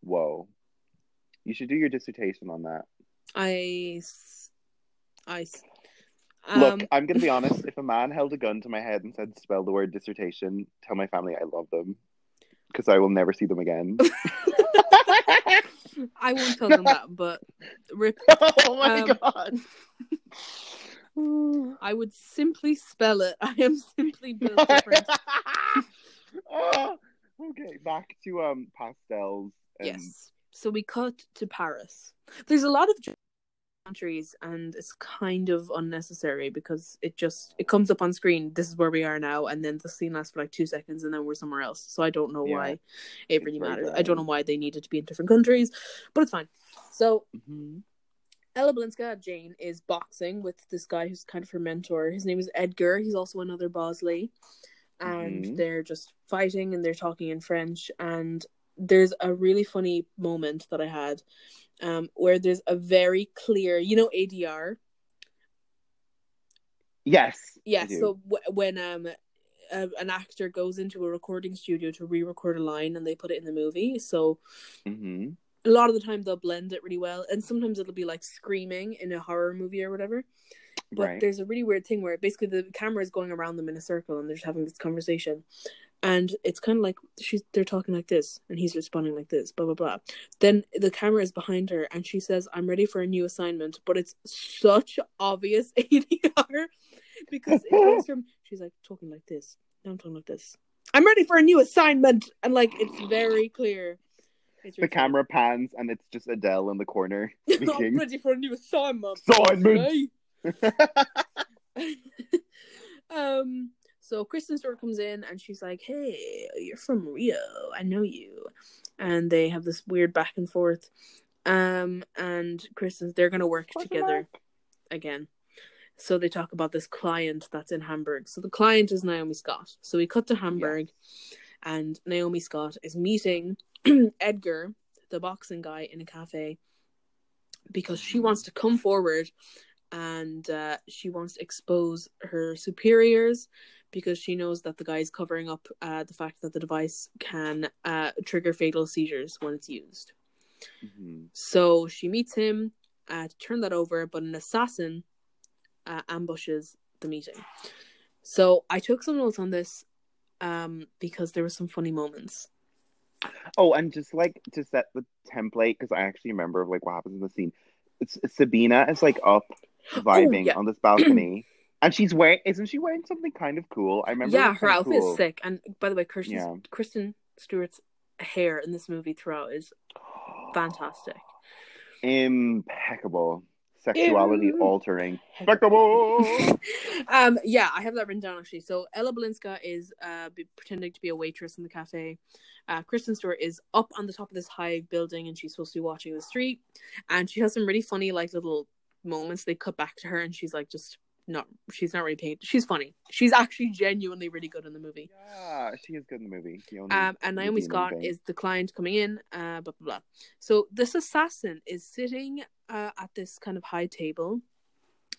Whoa, you should do your dissertation on that. I, I, s- Look, um, I'm gonna be honest. If a man held a gun to my head and said, "Spell the word dissertation," tell my family I love them because I will never see them again. I won't tell them that, but rip. oh my Um, god. I would simply spell it. I am simply built different. Oh, okay, back to um pastels. And... yes. So we cut to Paris. There's a lot of countries, and it's kind of unnecessary because it just it comes up on screen. This is where we are now, and then the scene lasts for like two seconds, and then we're somewhere else. So I don't know Yeah. why it really matters. I don't know why they needed to be in different countries, but it's fine. So Mhm. Ella Balinska, Jane, is boxing with this guy who's kind of her mentor. His name is Edgar. He's also another Bosley. And Mhm. they're just fighting and they're talking in French. And there's a really funny moment that I had um, where there's a very clear, you know, ADR? Yes. Yes. So w- when um, a, an actor goes into a recording studio to re record a line and they put it in the movie. So hmm a lot of the time they'll blend it really well. And sometimes it'll be like screaming in a horror movie or whatever. But Right. there's a really weird thing where basically the camera is going around them in a circle and they're just having this conversation. And it's kind of like she's they're talking like this and he's responding like this, blah blah blah. Then the camera is behind her and she says, "I'm ready for a new assignment," but it's such obvious ADR because it goes from she's like talking like this, now I'm talking like this. I'm ready for a new assignment, and like it's very clear. It's The camera pans and it's just Adele in the corner. I'm ready for a new assignment. Assignment! Um. So Kristen Stewart comes in and she's like, "Hey, you're from Rio. I know you." And they have this weird back and forth. Um. And Kristen's they're gonna work Question together again. So they talk about this client that's in Hamburg. So the client is Naomi Scott. So we cut to Hamburg, and Naomi Scott is meeting Edgar, the boxing guy, in a cafe because she wants to come forward and uh, she wants to expose her superiors because she knows that the guy is covering up uh, the fact that the device can uh, trigger fatal seizures when it's used. Mhm. So she meets him uh, to turn that over, but an assassin uh, ambushes the meeting. So I took some notes on this um, because there were some funny moments. Oh, and just like to set the template, because I actually remember like what happens in the scene. It's Sabina is like up vibing Oh, yeah. on this balcony, and she's wearing. Isn't she wearing something kind of cool? I remember. yeah, her outfit cool. is sick. And by the way, Kristen Yeah. Kristen Stewart's hair in this movie throughout is fantastic. Impeccable. Sexuality altering. Impeccable. um, yeah, I have that written down actually. So Ella Balinska is uh be, pretending to be a waitress in the cafe. Uh, Kristen Stewart is up on the top of this high building, and she's supposed to be watching the street. And she has some really funny, like little moments. They cut back to her, and she's like, just not. She's not really paying. She's funny. She's actually genuinely really good in the movie. yeah, she is good in the movie. Um, and Naomi Scott is the client coming in, uh, blah, blah, blah. So this assassin is sitting uh, at this kind of high table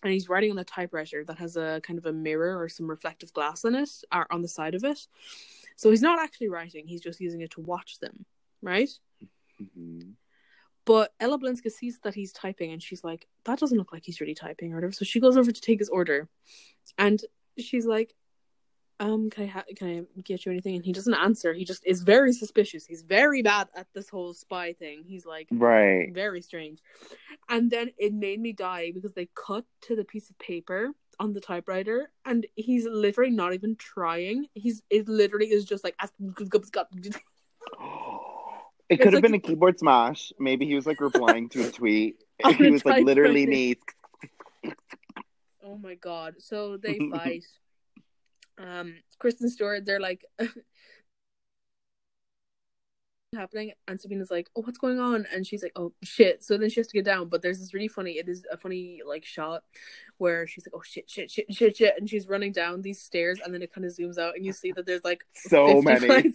and he's writing on a typewriter that has a kind of a mirror or some reflective glass in it or on the side of it. So he's not actually writing, he's just using it to watch them, right? Mhm. But Ella Balinska sees that he's typing and she's like, that doesn't look like he's really typing or whatever. So she goes over to take his order and she's like, um, can I ha- can I get you anything? And he doesn't answer. He just is very suspicious. He's very bad at this whole spy thing. He's like Right. very strange. And then it made me die because they cut to the piece of paper on the typewriter and he's literally not even trying. He's it literally is just like It could have like- been a keyboard smash. Maybe he was like replying to a tweet. He was like literally me. Oh my god. So they fight. um Kristen Stewart, they're like happening and Sabina's like, Oh, what's going on? And she's like, Oh shit. So then she has to get down. But there's this really funny it is a funny like shot where she's like, Oh shit, shit, shit, shit, shit and she's running down these stairs and then it kind of zooms out and you see that there's like So 50 many.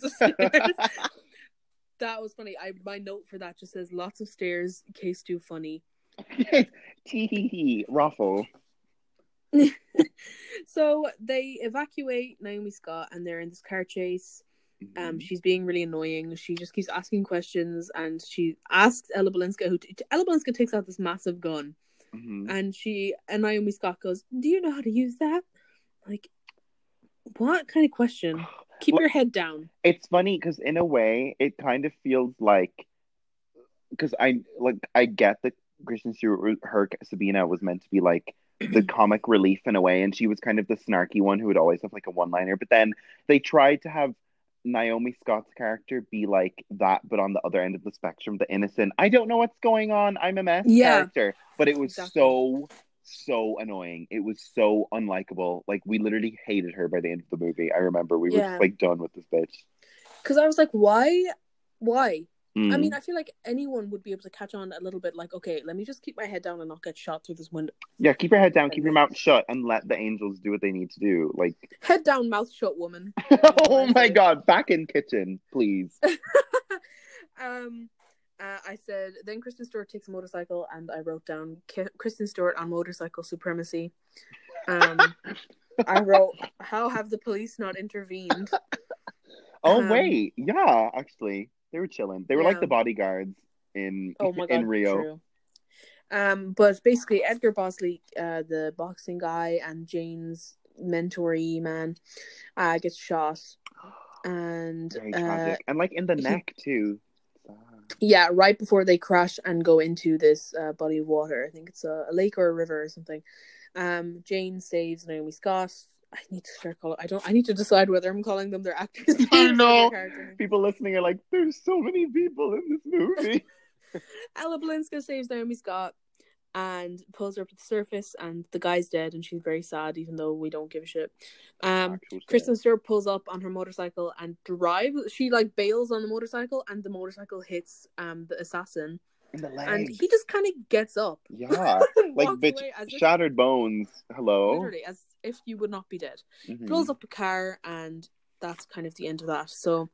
Flights of stairs. that was funny. I my note for that just says lots of stairs, case too funny. Tee hee hee. Ruffle. So they evacuate Naomi Scott and they're in this car chase. Mm-hmm. Um, she's being really annoying. She just keeps asking questions, and she asks Ella Balinska, who Ella Balinska takes out this massive gun, Mhm. and she and Naomi Scott goes, "Do you know how to use that?" Like, what kind of question? Keep Well- your head down. It's funny because in a way, it kind of feels like because I like I get that Kristen Stewart, her Sabina was meant to be like the comic relief in a way, and she was kind of the snarky one who would always have like a one liner. But then they tried to have Naomi Scott's character be like that, but on the other end of the spectrum, the innocent. I don't know what's going on. I'm a mess Yeah. character, but it was Exactly. so so annoying. It was so unlikable. Like we literally hated her by the end of the movie. I remember we were Yeah. just like done with this bitch. Because I was like, why? Why? I Mm. mean, I feel like anyone would be able to catch on a little bit. Like, okay, let me just keep my head down and not get shot through this window. Yeah, keep your head down, keep your mouth shut, and let the angels do what they need to do. Like, Head down, mouth shut, woman. oh my god, back in kitchen, please. um, uh, I said then Kristen Stewart takes a motorcycle, and I wrote down Ki- Kristen Stewart on motorcycle supremacy. Um, I wrote, "How have the police not intervened?" Oh Um, wait, yeah, actually, they were chilling. They were like the bodyguards in Oh god, in Rio. True. Um, but basically, Edgar Bosley, uh, the boxing guy, and Jane's mentoree man, uh, gets shot, and Very uh, and like in the he- neck too. Yeah, right before they crash and go into this uh, body of water. I think it's a, a lake or a river or something. Um, Jane saves Naomi Scott. I need to start calling. I don't. I need to decide whether I'm calling them their actors. their know. People listening are like, "There's so many people in this movie." Ella Balinska saves Naomi Scott. And pulls her up to the surface, and the guy's dead, and she's very sad, even though we don't give a shit. Um, Kristen Stewart pulls up on her motorcycle and drives. She like bails on the motorcycle, and the motorcycle hits um the assassin, in the and he just kind of gets up, yeah, like bitch, away as if, shattered bones. Hello. literally as if you would not be dead. Mhm. Blows up a car, and that's kind of the end of that. So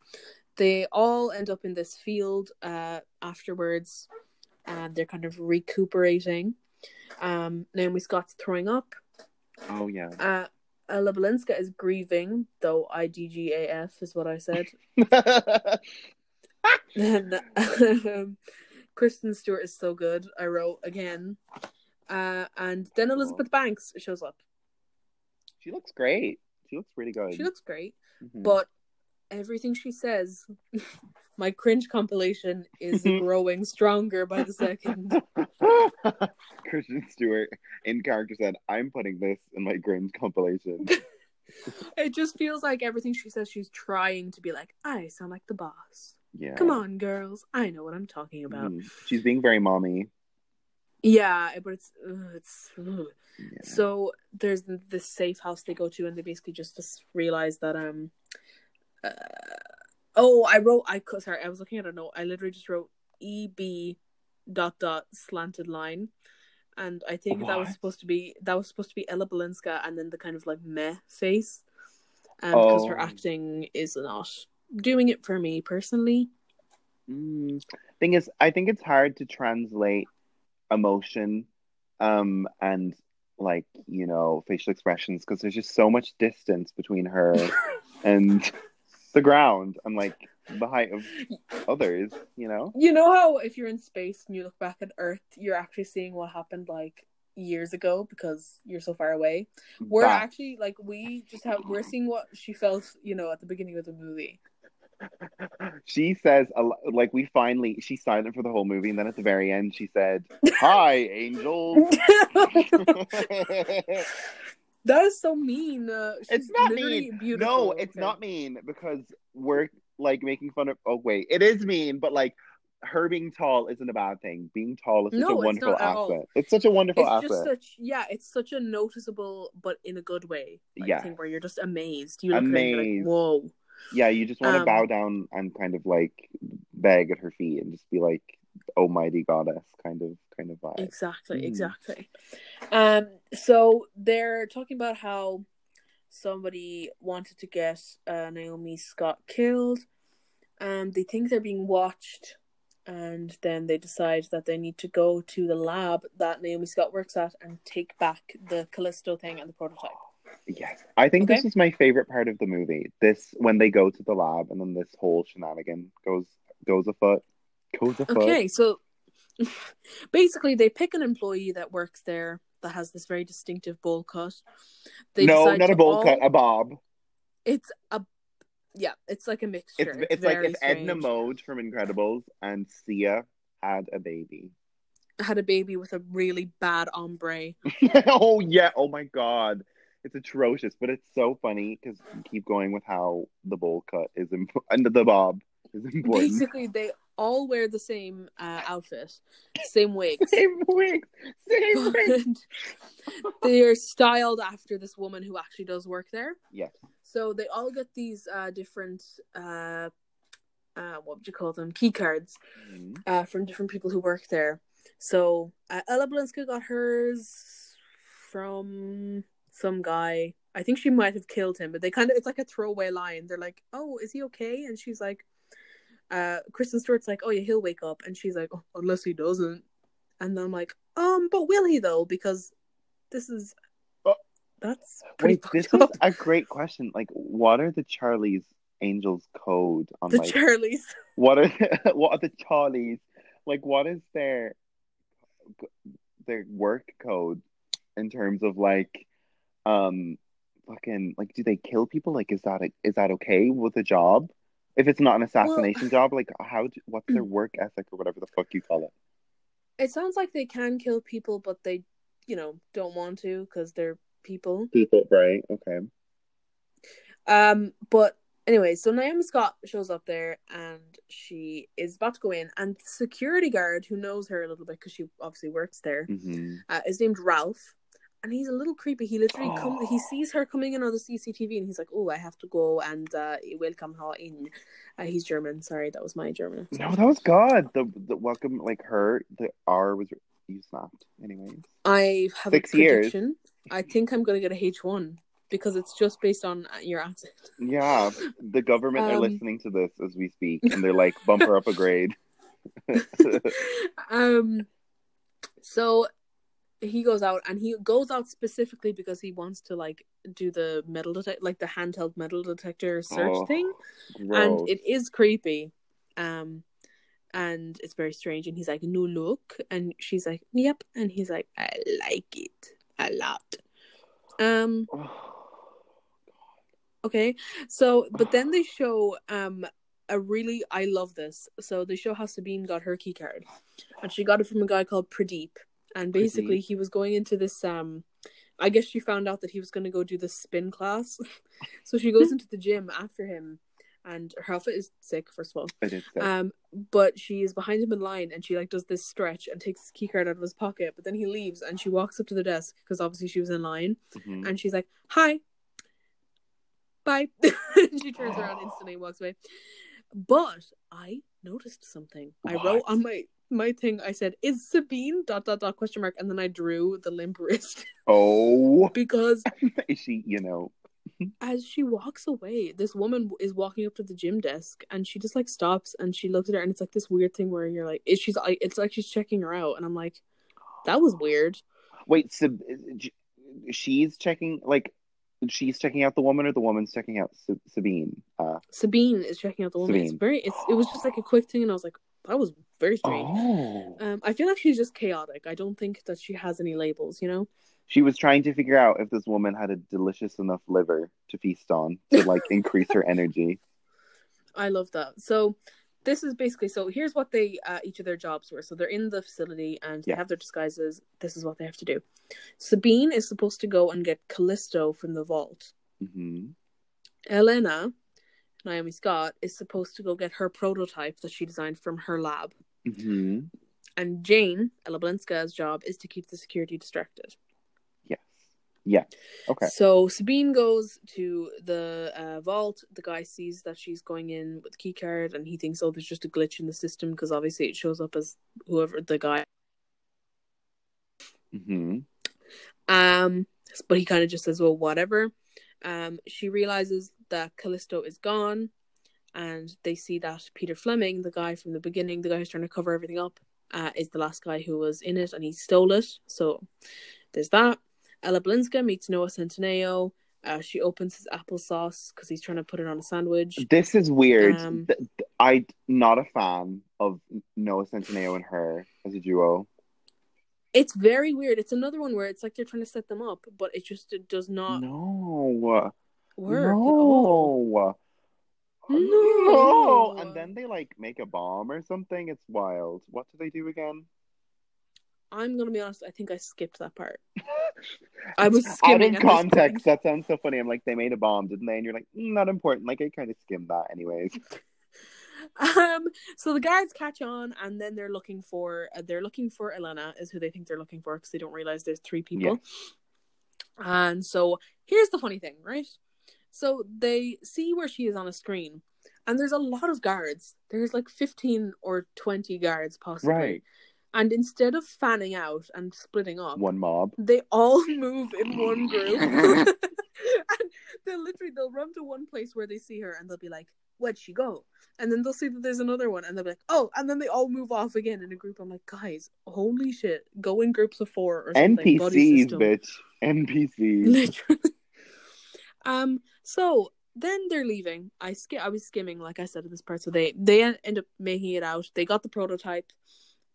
they all end up in this field uh afterwards, and they're kind of recuperating. Um, Naomi Scott's throwing up. Oh yeah. Uh, Ella Balinska is grieving, though IDGAF is what I said. And um, Kristen Stewart is so good. I wrote again, uh, and then Elizabeth Banks shows up. she looks great. She looks really good. She looks great, Mhm. but everything she says, my cringe compilation is growing stronger by the second. Kristen Stewart in character said, "I'm putting this in my cringe compilation." It just feels like everything she says, she's trying to be like, I sound like the boss. Yeah. Come on, girls, I know what I'm talking about. Mhm. She's being very mommy. Yeah, but it's ugh, it's. ugh. Yeah. So there's this safe house they go to, and they basically just, just realize that um. Uh, oh, I wrote. I co- sorry, I was looking at a note. I literally just wrote EB dot dot slanted line, and I think that was supposed to be that was supposed to be Ella Balinska, and then the kind of like meh face, um, because her Oh. acting is not doing it for me personally. Mm. Thing is, I think it's hard to translate emotion, um, and like you know facial expressions because there's just so much distance between her and the ground and like the height of others. You know. You know how if you're in space and you look back at Earth, you're actually seeing what happened like years ago because you're so far away. We're That- actually like we just have we're seeing what she felt, you know, at the beginning of the movie. She says, like, we finally, she's silent for the whole movie, and then at the very end, she said, Hi, angels. that is so mean. Uh, she's It's not mean. Beautiful. no, it's Okay. not mean because we're like making fun of. Oh, wait, it is mean, but like, her being tall isn't a bad thing. Being tall is such No, a wonderful asset. It's such a wonderful It's asset. just such yeah, it's such a noticeable but in a good way. Like, Yeah. thing where you're just amazed. You look at it and you're Amazed. like, whoa. Yeah, you just want to Um, bow down and kind of like beg at her feet and just be like, "Almighty goddess," kind of, kind of vibe. Exactly, Mm. exactly. Um, so they're talking about how somebody wanted to get uh, Naomi Scott killed. Um, they think they're being watched, and then they decide that they need to go to the lab that Naomi Scott works at and take back the Callisto thing and the prototype. Yes, I think this is my favorite part of the movie. This when they go to the lab and then this whole shenanigan goes goes afoot. Okay, so basically, they pick an employee that works there that has this very distinctive bowl cut. They no, not a bowl all- cut, a bob. It's a yeah, it's like a mixture. It's It's, it's like if Edna. Mode from Incredibles and Sia had a baby. had a baby with a really bad ombre. oh yeah, oh my god. It's atrocious, but it's so funny because keep going with how the bowl cut is important and the bob is important. Basically, they all wear the same uh, outfit, same wigs. Same wig, same wig. and they are styled after this woman who actually does work there. Yes. So they all get these uh, different, uh, uh, what would you call them, key cards Mhm. uh, from different people who work there. So uh, Ella Balinska got hers from some guy. I think she might have killed him, but they kind of it's like a throwaway line. They're like, "Oh, is he okay?" And she's like, uh, Kristen Stewart's like, "Oh yeah, he'll wake up," and she's like, oh, "Unless he doesn't." And then I'm like, "Um, but will he though? Because this is Oh. that's pretty Wait, this fucked is a great question. Like, what are the Charlie's Angels code on the like Charlies. what are what are the Charlies like? What is their their work code in terms of like um fucking like do they kill people? Like, is that a, is that okay with a job? If it's not an assassination job, like how do, what's their work ethic or whatever the fuck you call it? It sounds like they can kill people, but they, you know, don't want to because they're people. People, right? Okay. Um, but anyway, so Naomi Scott shows up there and she is about to go in, and the security guard who knows her a little bit because she obviously works there hmm uh, is named Ralph. And he's a little creepy. He literally Oh. come. He sees her coming in on the CCTV, and he's like, "Oh, I have to go and uh, welcome her in." Uh, he's German. Sorry, that was my German. accent. No, that was good. The the welcome like her the R was you snapped. Anyways. I have Six a years. I think I'm going to get a H one because it's just based on uh, your accent. Yeah. The government are Um, listening to this as we speak and they're like bump her up a grade. um, so he goes out and he goes out specifically because he wants to like do the metal detect, like the handheld metal detector search Oh, thing. Gross. and it is creepy um and it's very strange. And he's like no look. And she's like yep. And he's like i like it a lot. Um okay. So but then they show um a really i love this. So they show how sabine got her key card. And she got it from a guy called pradeep and basically he was going into this um i guess she found out that he was going to go do the spin class so she goes into the gym after him and her outfit is sick first of all um, but she is behind him in line, and she like does this stretch and takes his key card out of his pocket. But then he leaves, and she walks up to the desk because obviously she was in line, Mhm. and she's like, "Hi, bye." she turns around instantly and walks away. But I noticed something. I wrote on my my thing. I said, "Is Sabine dot dot dot question mark?" And then I drew the limp wrist Oh, because she, you know, as she walks away, this woman is walking up to the gym desk, and she just like stops and she looks at her, and it's like this weird thing where you're like, is she's it's like she's checking her out, and I'm like, that was weird. wait. Sab- she's checking like she's checking out the woman, or the woman's checking out Sabine. Uh, Sabine is checking out the woman. It's very, it's it was just like a quick thing, and I was like, that was very strange. oh, Um, I feel like she's just chaotic. I don't think that she has any labels, you know. she was trying to figure out if this woman had a delicious enough liver to feast on to like increase her energy. I love that. So this is basically so here's what they uh, each of their jobs were. So they're in the facility and they have their disguises. This is what they have to do. Sabine is supposed to go and get Callisto from the vault. hmm Elena, Naomi Scott, is supposed to go get her prototype that she designed from her lab. hmm And Jane, Ella job is to keep the security distracted. Yes. Yeah. Okay. So Sabine goes to the uh, vault. The guy sees that she's going in with the key card, and he thinks, "Oh, there's just a glitch in the system because obviously it shows up as whoever the guy." hmm Um, but he kind of just says, "Well, whatever." Um, she realizes that Callisto is gone, and they see that Peter Fleming, the guy from the beginning, the guy who's trying to cover everything up, uh, is the last guy who was in it, and he stole it. So there's that. Ella Balinska meets Noah Centineo. Uh, she opens his applesauce because he's trying to put it on a sandwich. This is weird. Um, Th- th- I'm not a fan of Noah Centineo and her as a duo. It's very weird. It's another one where it's like they're trying to set them up, but it just it does not No. Work all. No. No. And then they like make a bomb or something. It's wild. What do they do again? I'm gonna be honest. I think I skipped that part. I was Out skimming of context, that sounds so funny. I'm like, they made a bomb, didn't they? And you're like, mm, not important. Like, I kind of skimmed that, anyways. Um. So the guards catch on, and then they're looking for uh, they're looking for Elena is who they think they're looking for because they don't realize there's three people. And so here's the funny thing, right? So they see where she is on a screen, and there's a lot of guards. There's like fifteen or twenty guards possibly. Right. And instead of fanning out and splitting up, One mob. they all move in one group. and they'll literally they'll run to one place where they see her and they'll be like, Where'd she go? And then they'll see that there's another one and they'll be like, Oh, and then they all move off again in a group. I'm like, guys, holy shit. Go in groups of four or something. NPCs, bitch. NPCs. Literally. Um, so then they're leaving. I sk- I was skimming, like I said, in this part. So they they end up making it out. They got the prototype.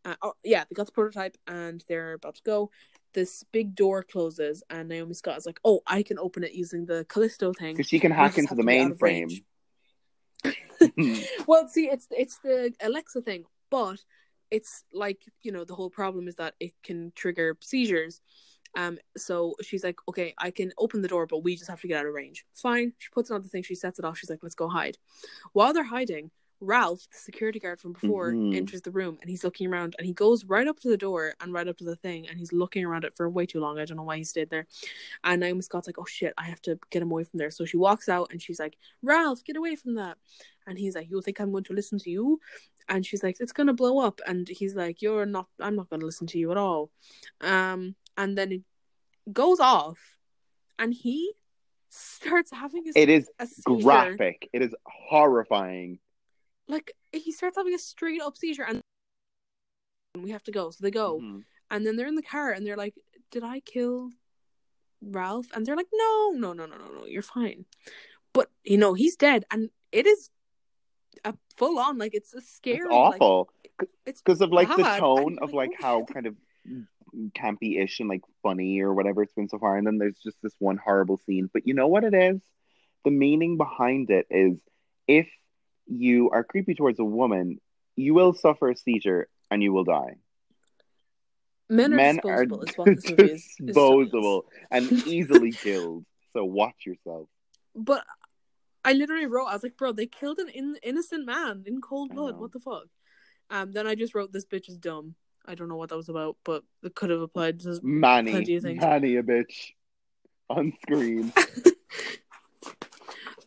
Uh, oh, yeah, they got the prototype, and they're about to go. This big door closes, and Naomi Scott is like, "Oh, I can open it using the Callisto thing." Because she can hack into the to be out of mainframe. well, see, it's it's the Alexa thing, but it's like you know the whole problem is that it can trigger seizures, Um, so she's like, okay, I can open the door, but we just have to get out of range. Fine. She puts on the thing. She sets it off. She's like, let's go hide. While they're hiding, Ralph, the security guard from before, Mhm. enters the room and he's looking around and he goes right up to the door and right up to the thing and he's looking around it for way too long. I don't know why he stayed there. And Naomi Scott's like, oh shit, I have to get him away from there. So she walks out and she's like, Ralph, get away from that. And he's like, you think I'm going to listen to you? And she's like, it's gonna blow up. And he's like, you're not. I'm not gonna listen to you at all. Um, and then it goes off, and he starts having a, It is graphic. It is horrifying. Like he starts having a straight up seizure, and we have to go. So they go, Mhm. and then they're in the car, and they're like, "Did I kill Ralph?" And they're like, "No, no, no, no, no, no. You're fine." But you know he's dead, and it is a full on like it's a scary. It's awful it's because of like the tone of like, like how kind of campy-ish and like funny or whatever it's been so far, and then there's just this one horrible scene. But you know what it is? The meaning behind it is if you are creepy towards a woman, you will suffer a seizure and you will die. Men are Men disposable. are is what this movie is. is telling us. disposable and easily killed. So watch yourself. But I literally wrote, I was like, bro, they killed an in- innocent man in cold blood. What the fuck? Um, then I just wrote, this bitch is dumb. I don't know what that was about, but it could have applied to. Manny, Plenty of things. Manny, a bitch on screen.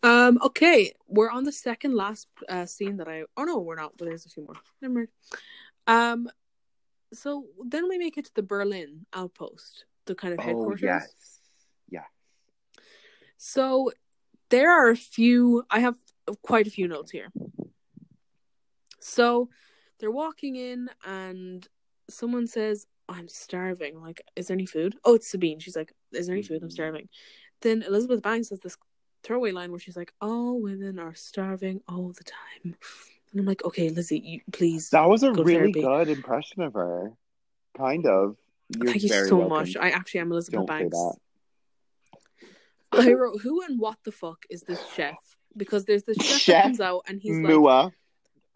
Um, okay, we're on the second last uh, scene that I. Oh no, we're not. But there's a few more. Never mind. Um, so then we make it to the Berlin outpost, the kind of Oh headquarters. yes, yeah. So there are a few. I have quite a few notes here. So they're walking in, and someone says, "I'm starving. Like, is there any food?" Oh, it's Sabine. She's like, "Is there any food? I'm Mhm. starving." Then Elizabeth Banks has this throwaway line where she's like, "All women are starving all the time," and I'm like, "Okay, Lizzie, you, please." That was a really therapy. good impression of her. Kind of. You're Thank you so welcome. much. I actually am Elizabeth Don't Banks. I wrote, "Who and what the fuck is this chef?" Because there's this chef, Chef that comes out and he's like, Mua,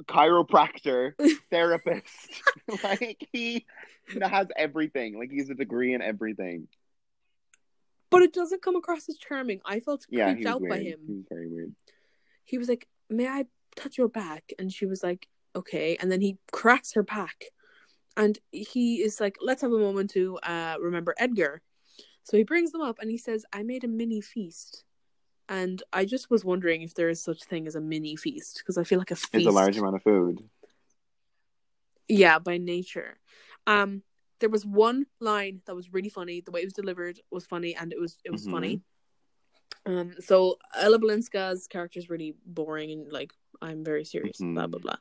chiropractor, therapist. like he has everything. Like he's a degree in everything. but it doesn't come across as charming. I felt Yeah, creeped he out weird. by He him. was very weird. He was like, "May I touch your back?" And she was like, "Okay." And then he cracks her back, and he is like, "Let's have a moment to uh, remember Edgar." So he brings them up and he says, "I made a mini feast." And I just was wondering if there is such thing as a mini feast because I feel like a feast It's a large amount of food. Yeah, by nature. Um, there was one line that was really funny. The way it was delivered was funny, and it was it was Mhm. funny. Um, so Ella Balinska's character is really boring and like I'm very serious, blah Mhm. blah blah.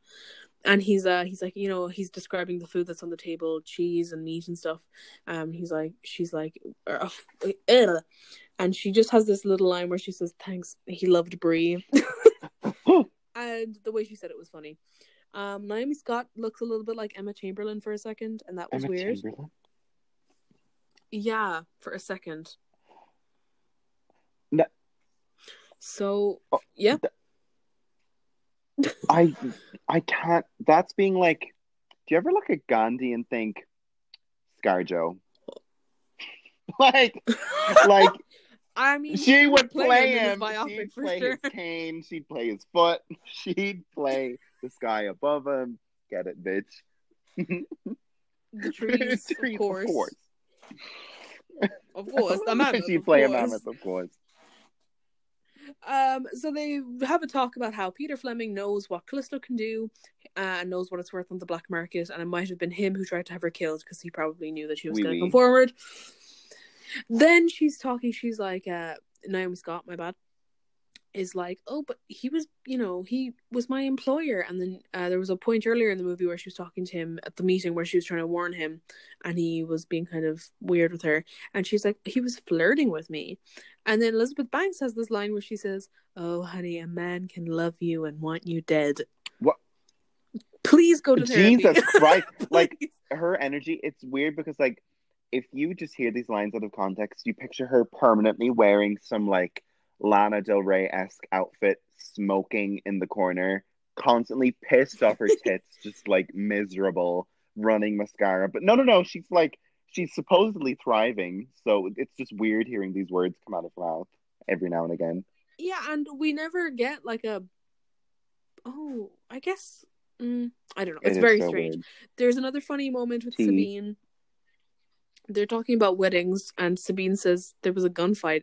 And he's uh he's like you know he's describing the food that's on the table, cheese and meat and stuff. Um, he's like she's like, "Ugh, ugh." And she just has this little line where she says thanks. He loved Brie, and the way she said it was funny. Um, Naomi Scott looks a little bit like Emma Chamberlain for a second, and that was Emma weird. Yeah, for a second. No. So Oh, yeah, I I can't. That's being like. Do you ever look at Gandhi and think, ScarJo? like, like I mean, she would play him his She'd play sure. his cane. She'd play his foot. She'd play the sky above him. Get it, bitch. The trees, Trees, of course, Of course. of course, the mammoth, She'd play a course. mammoth, of course. Um, so they have a talk about how Peter Fleming knows what Callisto can do, uh, and knows what it's worth on the black market, and it might have been him who tried to have her killed because he probably knew that she was Oui, going to oui. come forward. Then she's talking. She's like, uh, Naomi Scott, my bad, is like, oh, but he was, you know, he was my employer. And then uh, there was a point earlier in the movie where she was talking to him at the meeting where she was trying to warn him, and he was being kind of weird with her. And she's like, he was flirting with me. And then Elizabeth Banks has this line where she says, "Oh, honey, a man can love you and want you dead." What? Please go to therapy. Jesus Christ. Like, her energy, it's weird because, like, if you just hear these lines out of context, you picture her permanently wearing some, like, Lana Del Rey esque outfit, smoking in the corner, constantly pissed off her tits, just like miserable, running mascara. But no, no, no. She's like, she's supposedly thriving, so it's just weird hearing these words come out of her mouth every now and again. Yeah, and we never get like a. Oh, I guess. Mm, I don't know. It's is very so strange. weird. There's another funny moment with Tea. Sabine. They're talking about weddings, and Sabine says there was a gunfight.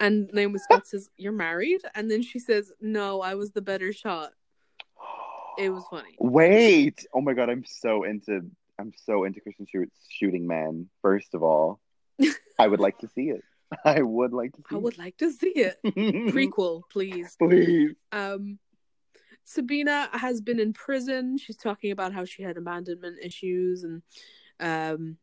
And Naomi Scott says, You're married? And then she says, No, I was the better shot. It was funny. Wait! Oh my god, I'm so into I'm so into Kristen Stewart shooting men. First of all, I would like to see it. I would like to see I would like to see it. it. Prequel, please. Please. Um, Sabina has been in prison. She's talking about how she had abandonment issues and, um,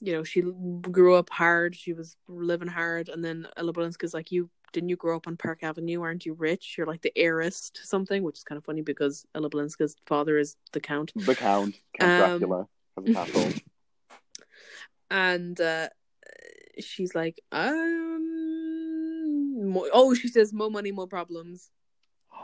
you know, she grew up hard. She was living hard, and then Ella Balinska's like, "You didn't you grow up on Park Avenue? Aren't you rich? You're like the heiress to something," which is kind of funny because Ella Balinska's father is the count, The Count, Count Um, Dracula has a castle. and uh, she's like, "Um, more, oh," she says, "More money, more problems."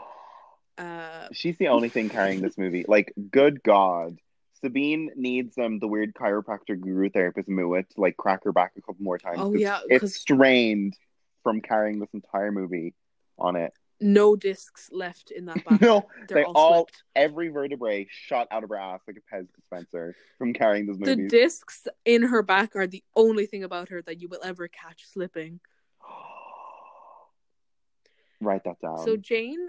Uh, She's the only thing carrying this movie. Like, good God. Sabine needs um the weird chiropractor guru therapist Muit to like crack her back a couple more times. Oh, yeah, It's strained from carrying this entire movie on it. no discs left in that back. No, They're they all, all every vertebrae shot out of her ass like a Pez dispenser from carrying this movie. The discs in her back are the only thing about her that you will ever catch slipping. Write that down. so Jane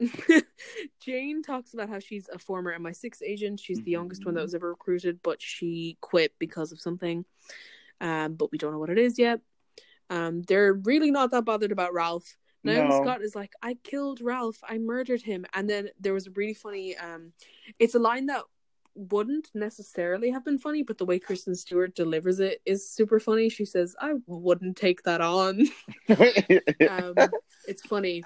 Jane talks about how she's a former MI6 agent. She's the youngest one that Mhm. was ever recruited, but she quit because of something. Um, but we don't know what it is yet. Um, they're really not that bothered about Ralph. Naomi No. Scott is like, I killed Ralph, I murdered him. And then there was a really funny um it's a line that wouldn't necessarily have been funny, but the way Kristen Stewart delivers it is super funny. She says, I wouldn't take that on. um, it's funny,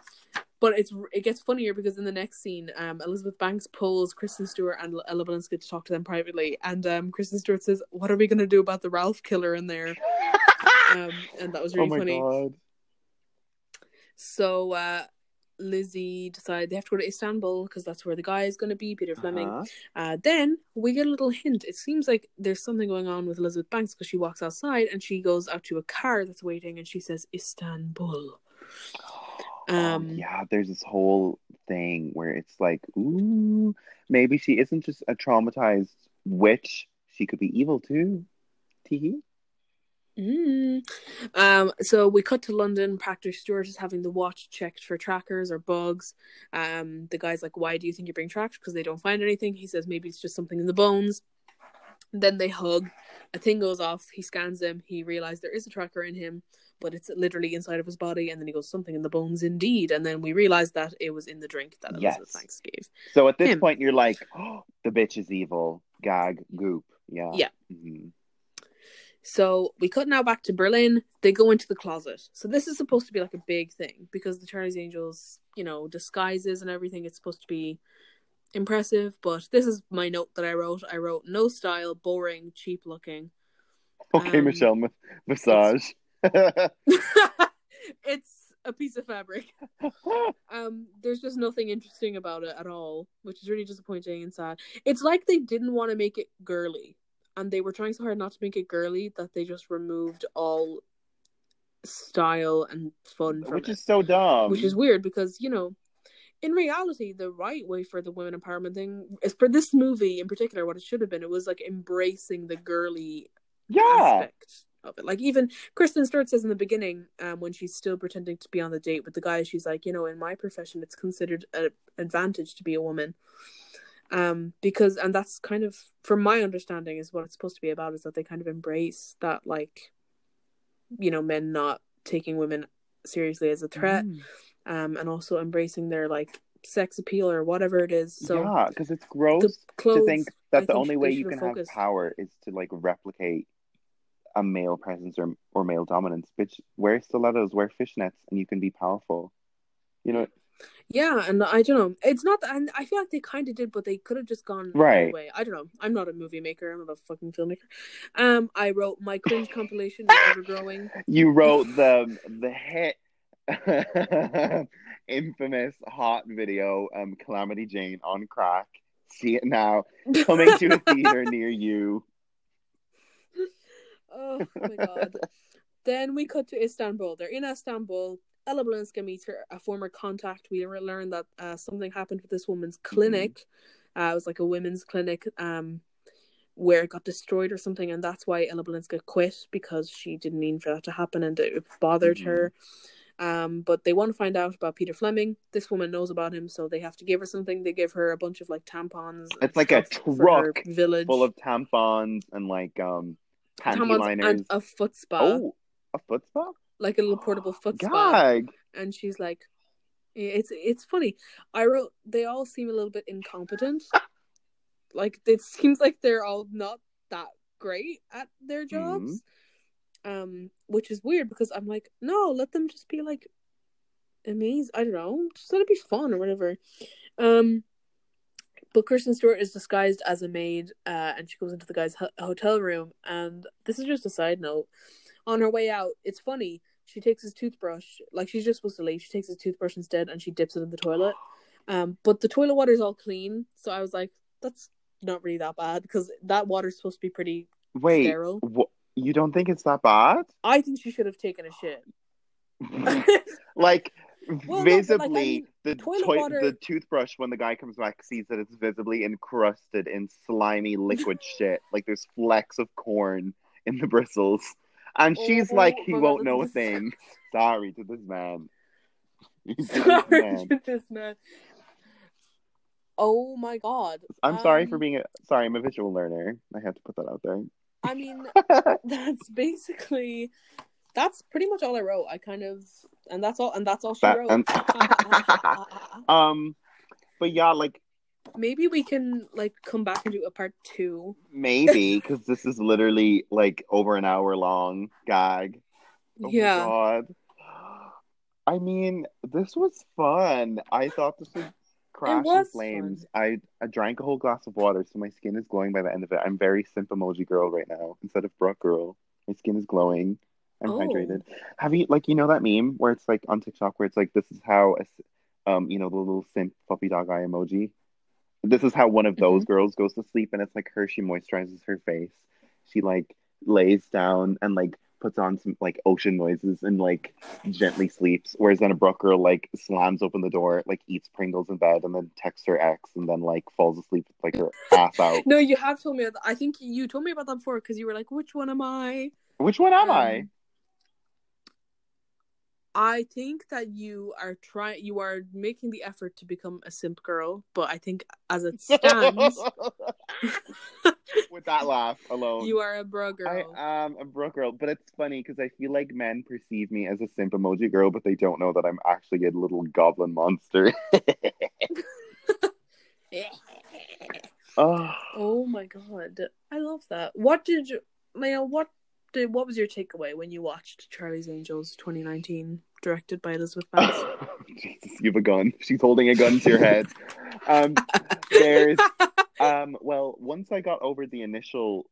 but it's it gets funnier because in the next scene, um, Elizabeth Banks pulls Kristen Stewart and Ella Balinska to talk to them privately, and um, Kristen Stewart says, "What are we gonna do about the Ralph killer in there?" Um, and that was oh really my funny. god. So uh, Lizzie decide they have to go to Istanbul because that's where the guy is gonna be, Peter Fleming. Uh-huh. Uh, then we get a little hint. It seems like there's something going on with Elizabeth Banks because she walks outside and she goes out to a car that's waiting and she says Istanbul. Um, Um, yeah, there's this whole thing where it's like, ooh, maybe she isn't just a traumatized witch. She could be evil too. Tee Mm. Um, so we cut to London. Patrick Stewart is having the watch checked for trackers or bugs. Um, the guy's like, "Why do you think you're being tracked? Because they don't find anything." He says, "Maybe it's just something in the bones." Then they hug. A thing goes off. He scans him. He realizes there is a tracker in him, but it's literally inside of his body. And then he goes, "Something in the bones, indeed." And then we realize that it was in the drink that Yes. Elizabeth Banks gave. So at this Him. point, you're like, oh, the bitch is evil. Gag, goop. Yeah. Yeah. Mhm. So we cut now back to Berlin. They go into the closet. So this is supposed to be like a big thing because the Charlie's Angels, you know, disguises and everything. It's supposed to be impressive, but this is my note that I wrote. I wrote no style, boring, cheap looking. Okay, Um, Michelle, ma- massage. it's a piece of fabric. Um, there's just nothing interesting about it at all, which is really disappointing and sad. It's like they didn't want to make it girly, and they were trying so hard not to make it girly that they just removed all style and fun from Which it, is so dumb. which is weird because you know. In reality, the right way for the women empowerment thing is for this movie in particular. What it should have been, it was like embracing the girly yeah. aspect of it. Like even Kristen Stewart says in the beginning, um, when she's still pretending to be on the date with the guy, she's like, you know, in my profession, it's considered an advantage to be a woman, um, because and that's kind of, from my understanding, is what it's supposed to be about. Is that they kind of embrace that, like, you know, men not taking women seriously as a threat, Mm. um, and also embracing their like sex appeal or whatever it is. So yeah, because it's gross clothes, to think I that the think only way you can have power is to like replicate a male presence or or male dominance. Bitch, wear stilettos, wear fishnets, and you can be powerful. You know, Yeah, and I don't know. It's not, and I feel like they kind of did, but they could have just gone the Right. other way. I don't know. I'm not a movie maker. I'm not a fucking filmmaker. Um, I wrote my cringe compilation is ever growing. you wrote the the hit infamous hot video um calamity jane on crack see it now coming to a theater near you Oh my god. then we cut to Istanbul. They're in Istanbul. Ella Balinska meets her a former contact. We learn that uh, something happened with this woman's clinic. Uh, it was like a women's clinic um, where it got destroyed or something, and that's why Ella Balinska quit because she didn't mean for that to happen and it bothered Mhm. her. Um, but they want to find out about Peter Fleming. This woman knows about him, so they have to give her something. They give her a bunch of like tampons. It's like a stuff for her truck village Full of tampons and like um panty liners. and a foot spa, oh, a foot spa? like a little portable foot spa. Gag. And she's like, it's it's funny. I wrote they all seem a little bit incompetent. like it seems like they're all not that great at their jobs. Um, which is weird because I'm like, no, let them just be like amazing. I don't know, just let it be fun or whatever. Um, but Kristen Stewart is disguised as a maid, uh, and she goes into the guy's ho- hotel room. And this is just a side note. On her way out, it's funny. She takes his toothbrush, like she's just supposed to leave. She takes his toothbrush instead, and she dips it in the toilet. Um, but the toilet water is all clean, so I was like, that's not really that bad because that water's supposed to be pretty Wait, sterile. wh- you don't think it's that bad? I think she should have taken a shit. like Well, no, like, I visibly mean, the toilet toi- water- the toothbrush when the guy comes back sees that it's visibly encrusted in slimy liquid shit like there's flecks of corn in the bristles and she's Oh like he won't know a thing sorry to this man sorry man. to this man. Oh my god. i'm sorry for Um, being a sorry i'm a visual learner i have to put that out there I mean, that's basically that's pretty much all I wrote. I kind of and that's all and that's all she That- wrote. and- um but yeah like Maybe we can like come back and do a part two. maybe because this is literally like over an hour long gag Oh yeah. God. I mean, this was fun. I thought this would crash in flames. I, I drank a whole glass of water, so my skin is glowing by the end of it. I'm very simp emoji girl right now instead of Brooke girl. My skin is glowing. I'm Oh. hydrated. Have you like you know that meme where it's like on TikTok where it's like this is how um you know the little simp puppy dog eye emoji. This is how one of those Mm-hmm. girls goes to sleep, and it's like her. She moisturizes her face. She like lays down and like puts on some like ocean noises and like gently sleeps. Whereas then a Brooke girl like slams open the door, like eats Pringles in bed, and then texts her ex, and then like falls asleep with like her ass out. No, you have told me. I think you told me about that before because you were like, "Which one am I?" Which one am Um, I? I think that you are trying. You are making the effort to become a simp girl, but I think as it stands, With that laugh alone. you are a bro girl. I am a bro girl, but it's funny because I feel like men perceive me as a simp emoji girl, but they don't know that I'm actually a little goblin monster. oh, Oh my god, I love that. What did you, Maya? What did what was your takeaway when you watched Charlie's Angels 2019, directed by Elizabeth Banks? Jesus, you have a gun. She's holding a gun to your head. Um, there's, um, well, once I got over the initial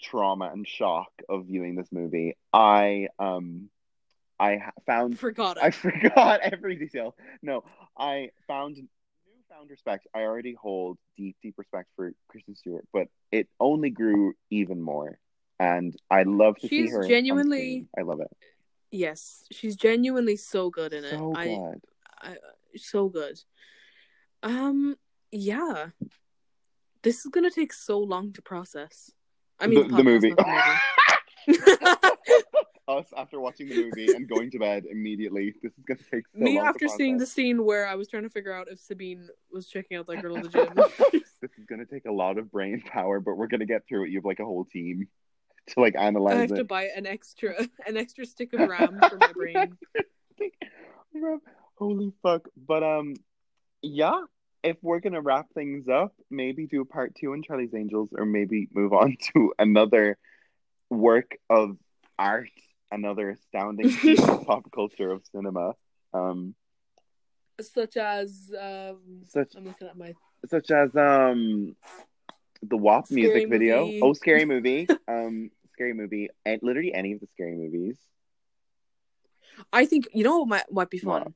trauma and shock of viewing this movie, I, um, I found Forgot it. I forgot every detail. No, I found newfound respect. I already hold deep, deep respect for Kristen Stewart, but it only grew even more. And I love to see She's her. on genuinely- I love it. Yes, she's genuinely so good in it. So I, good. I, so good. Um, yeah. This is gonna take so long to process. I mean, the, the movie. Us after watching the movie and going to bed immediately. This is gonna take so Me after seeing the scene where I was trying to figure out if Sabine was checking out that girl at the gym. this is gonna take a lot of brain power, but we're gonna get through it. You have like a whole team to like analyze. I have it. to buy an extra an extra stick of RAM for my brain. Holy fuck. But um yeah, if we're gonna wrap things up, maybe do a part two on Charlie's Angels or maybe move on to another work of art, another astounding piece of pop culture of cinema. Um Such as um such I'm looking at my such as um the WAP Scary music video. Movie. Oh scary movie. um scary movie. And literally any of the scary movies. I think you know what might might be fun. What?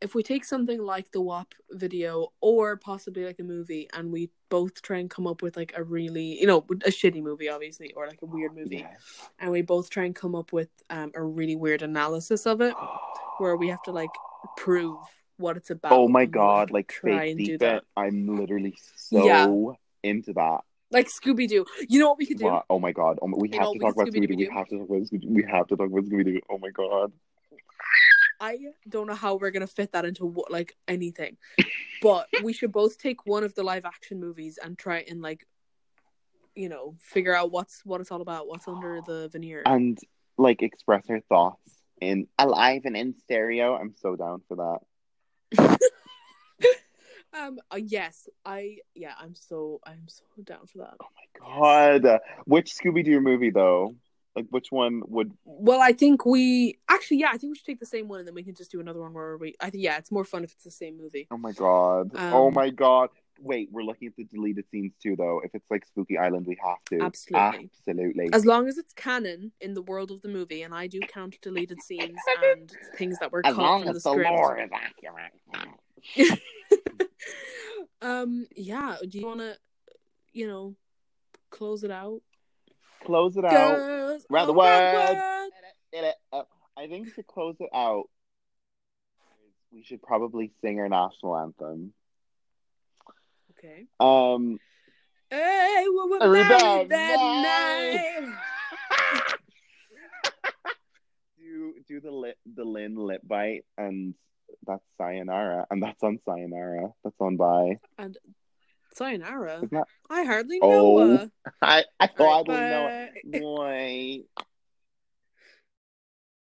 if we take something like the WAP video or possibly like a movie and we both try and come up with like a really, you know, a shitty movie, obviously, or like a weird movie, Yeah. and we both try and come up with um, a really weird analysis of it where we have to like prove what it's about. Oh my god, like try and do that. I'm literally so Yeah. into that. Like Scooby Doo. You know what we could do? Oh my god. Oh my, we have know, to we talk could about Scooby Doo. We have to talk about Scooby Doo. We have to talk about Scooby Doo. Oh my god. I don't know how we're gonna fit that into what like anything, but we should both take one of the live action movies and try and like, you know, figure out what's what it's all about, what's under the veneer. And like express our thoughts in alive and in stereo. I'm so down for that. um, uh, yes, I yeah, I'm so I'm so down for that. Oh my god. Which Scooby Doo movie though? Like which one would Well, I think we actually yeah, I think we should take the same one and then we can just do another one where we. I think yeah, it's more fun if it's the same movie. Oh my god. oh Um, my god. Wait, we're looking at the deleted scenes too though. If it's like Spooky Island, we have to. Absolutely. Absolutely. As long as it's canon in the world of the movie, and I do count deleted scenes and things that were As cut long from the as the script. lore is accurate. um, yeah. Do you want to, you know, close it out? Close it out. Girls Round the world. world. Did it. Uh, I think to close it out, we should probably sing our national anthem. Okay. Um, Hey, we were Every married bad that night. night. do do the lip, the Lynn lip bite, and that's Sayonara, and that's on Sayonara. That's on by. And sayonara. That? I hardly Oh, know. her. I I thought I Right, would know. bye. Boy.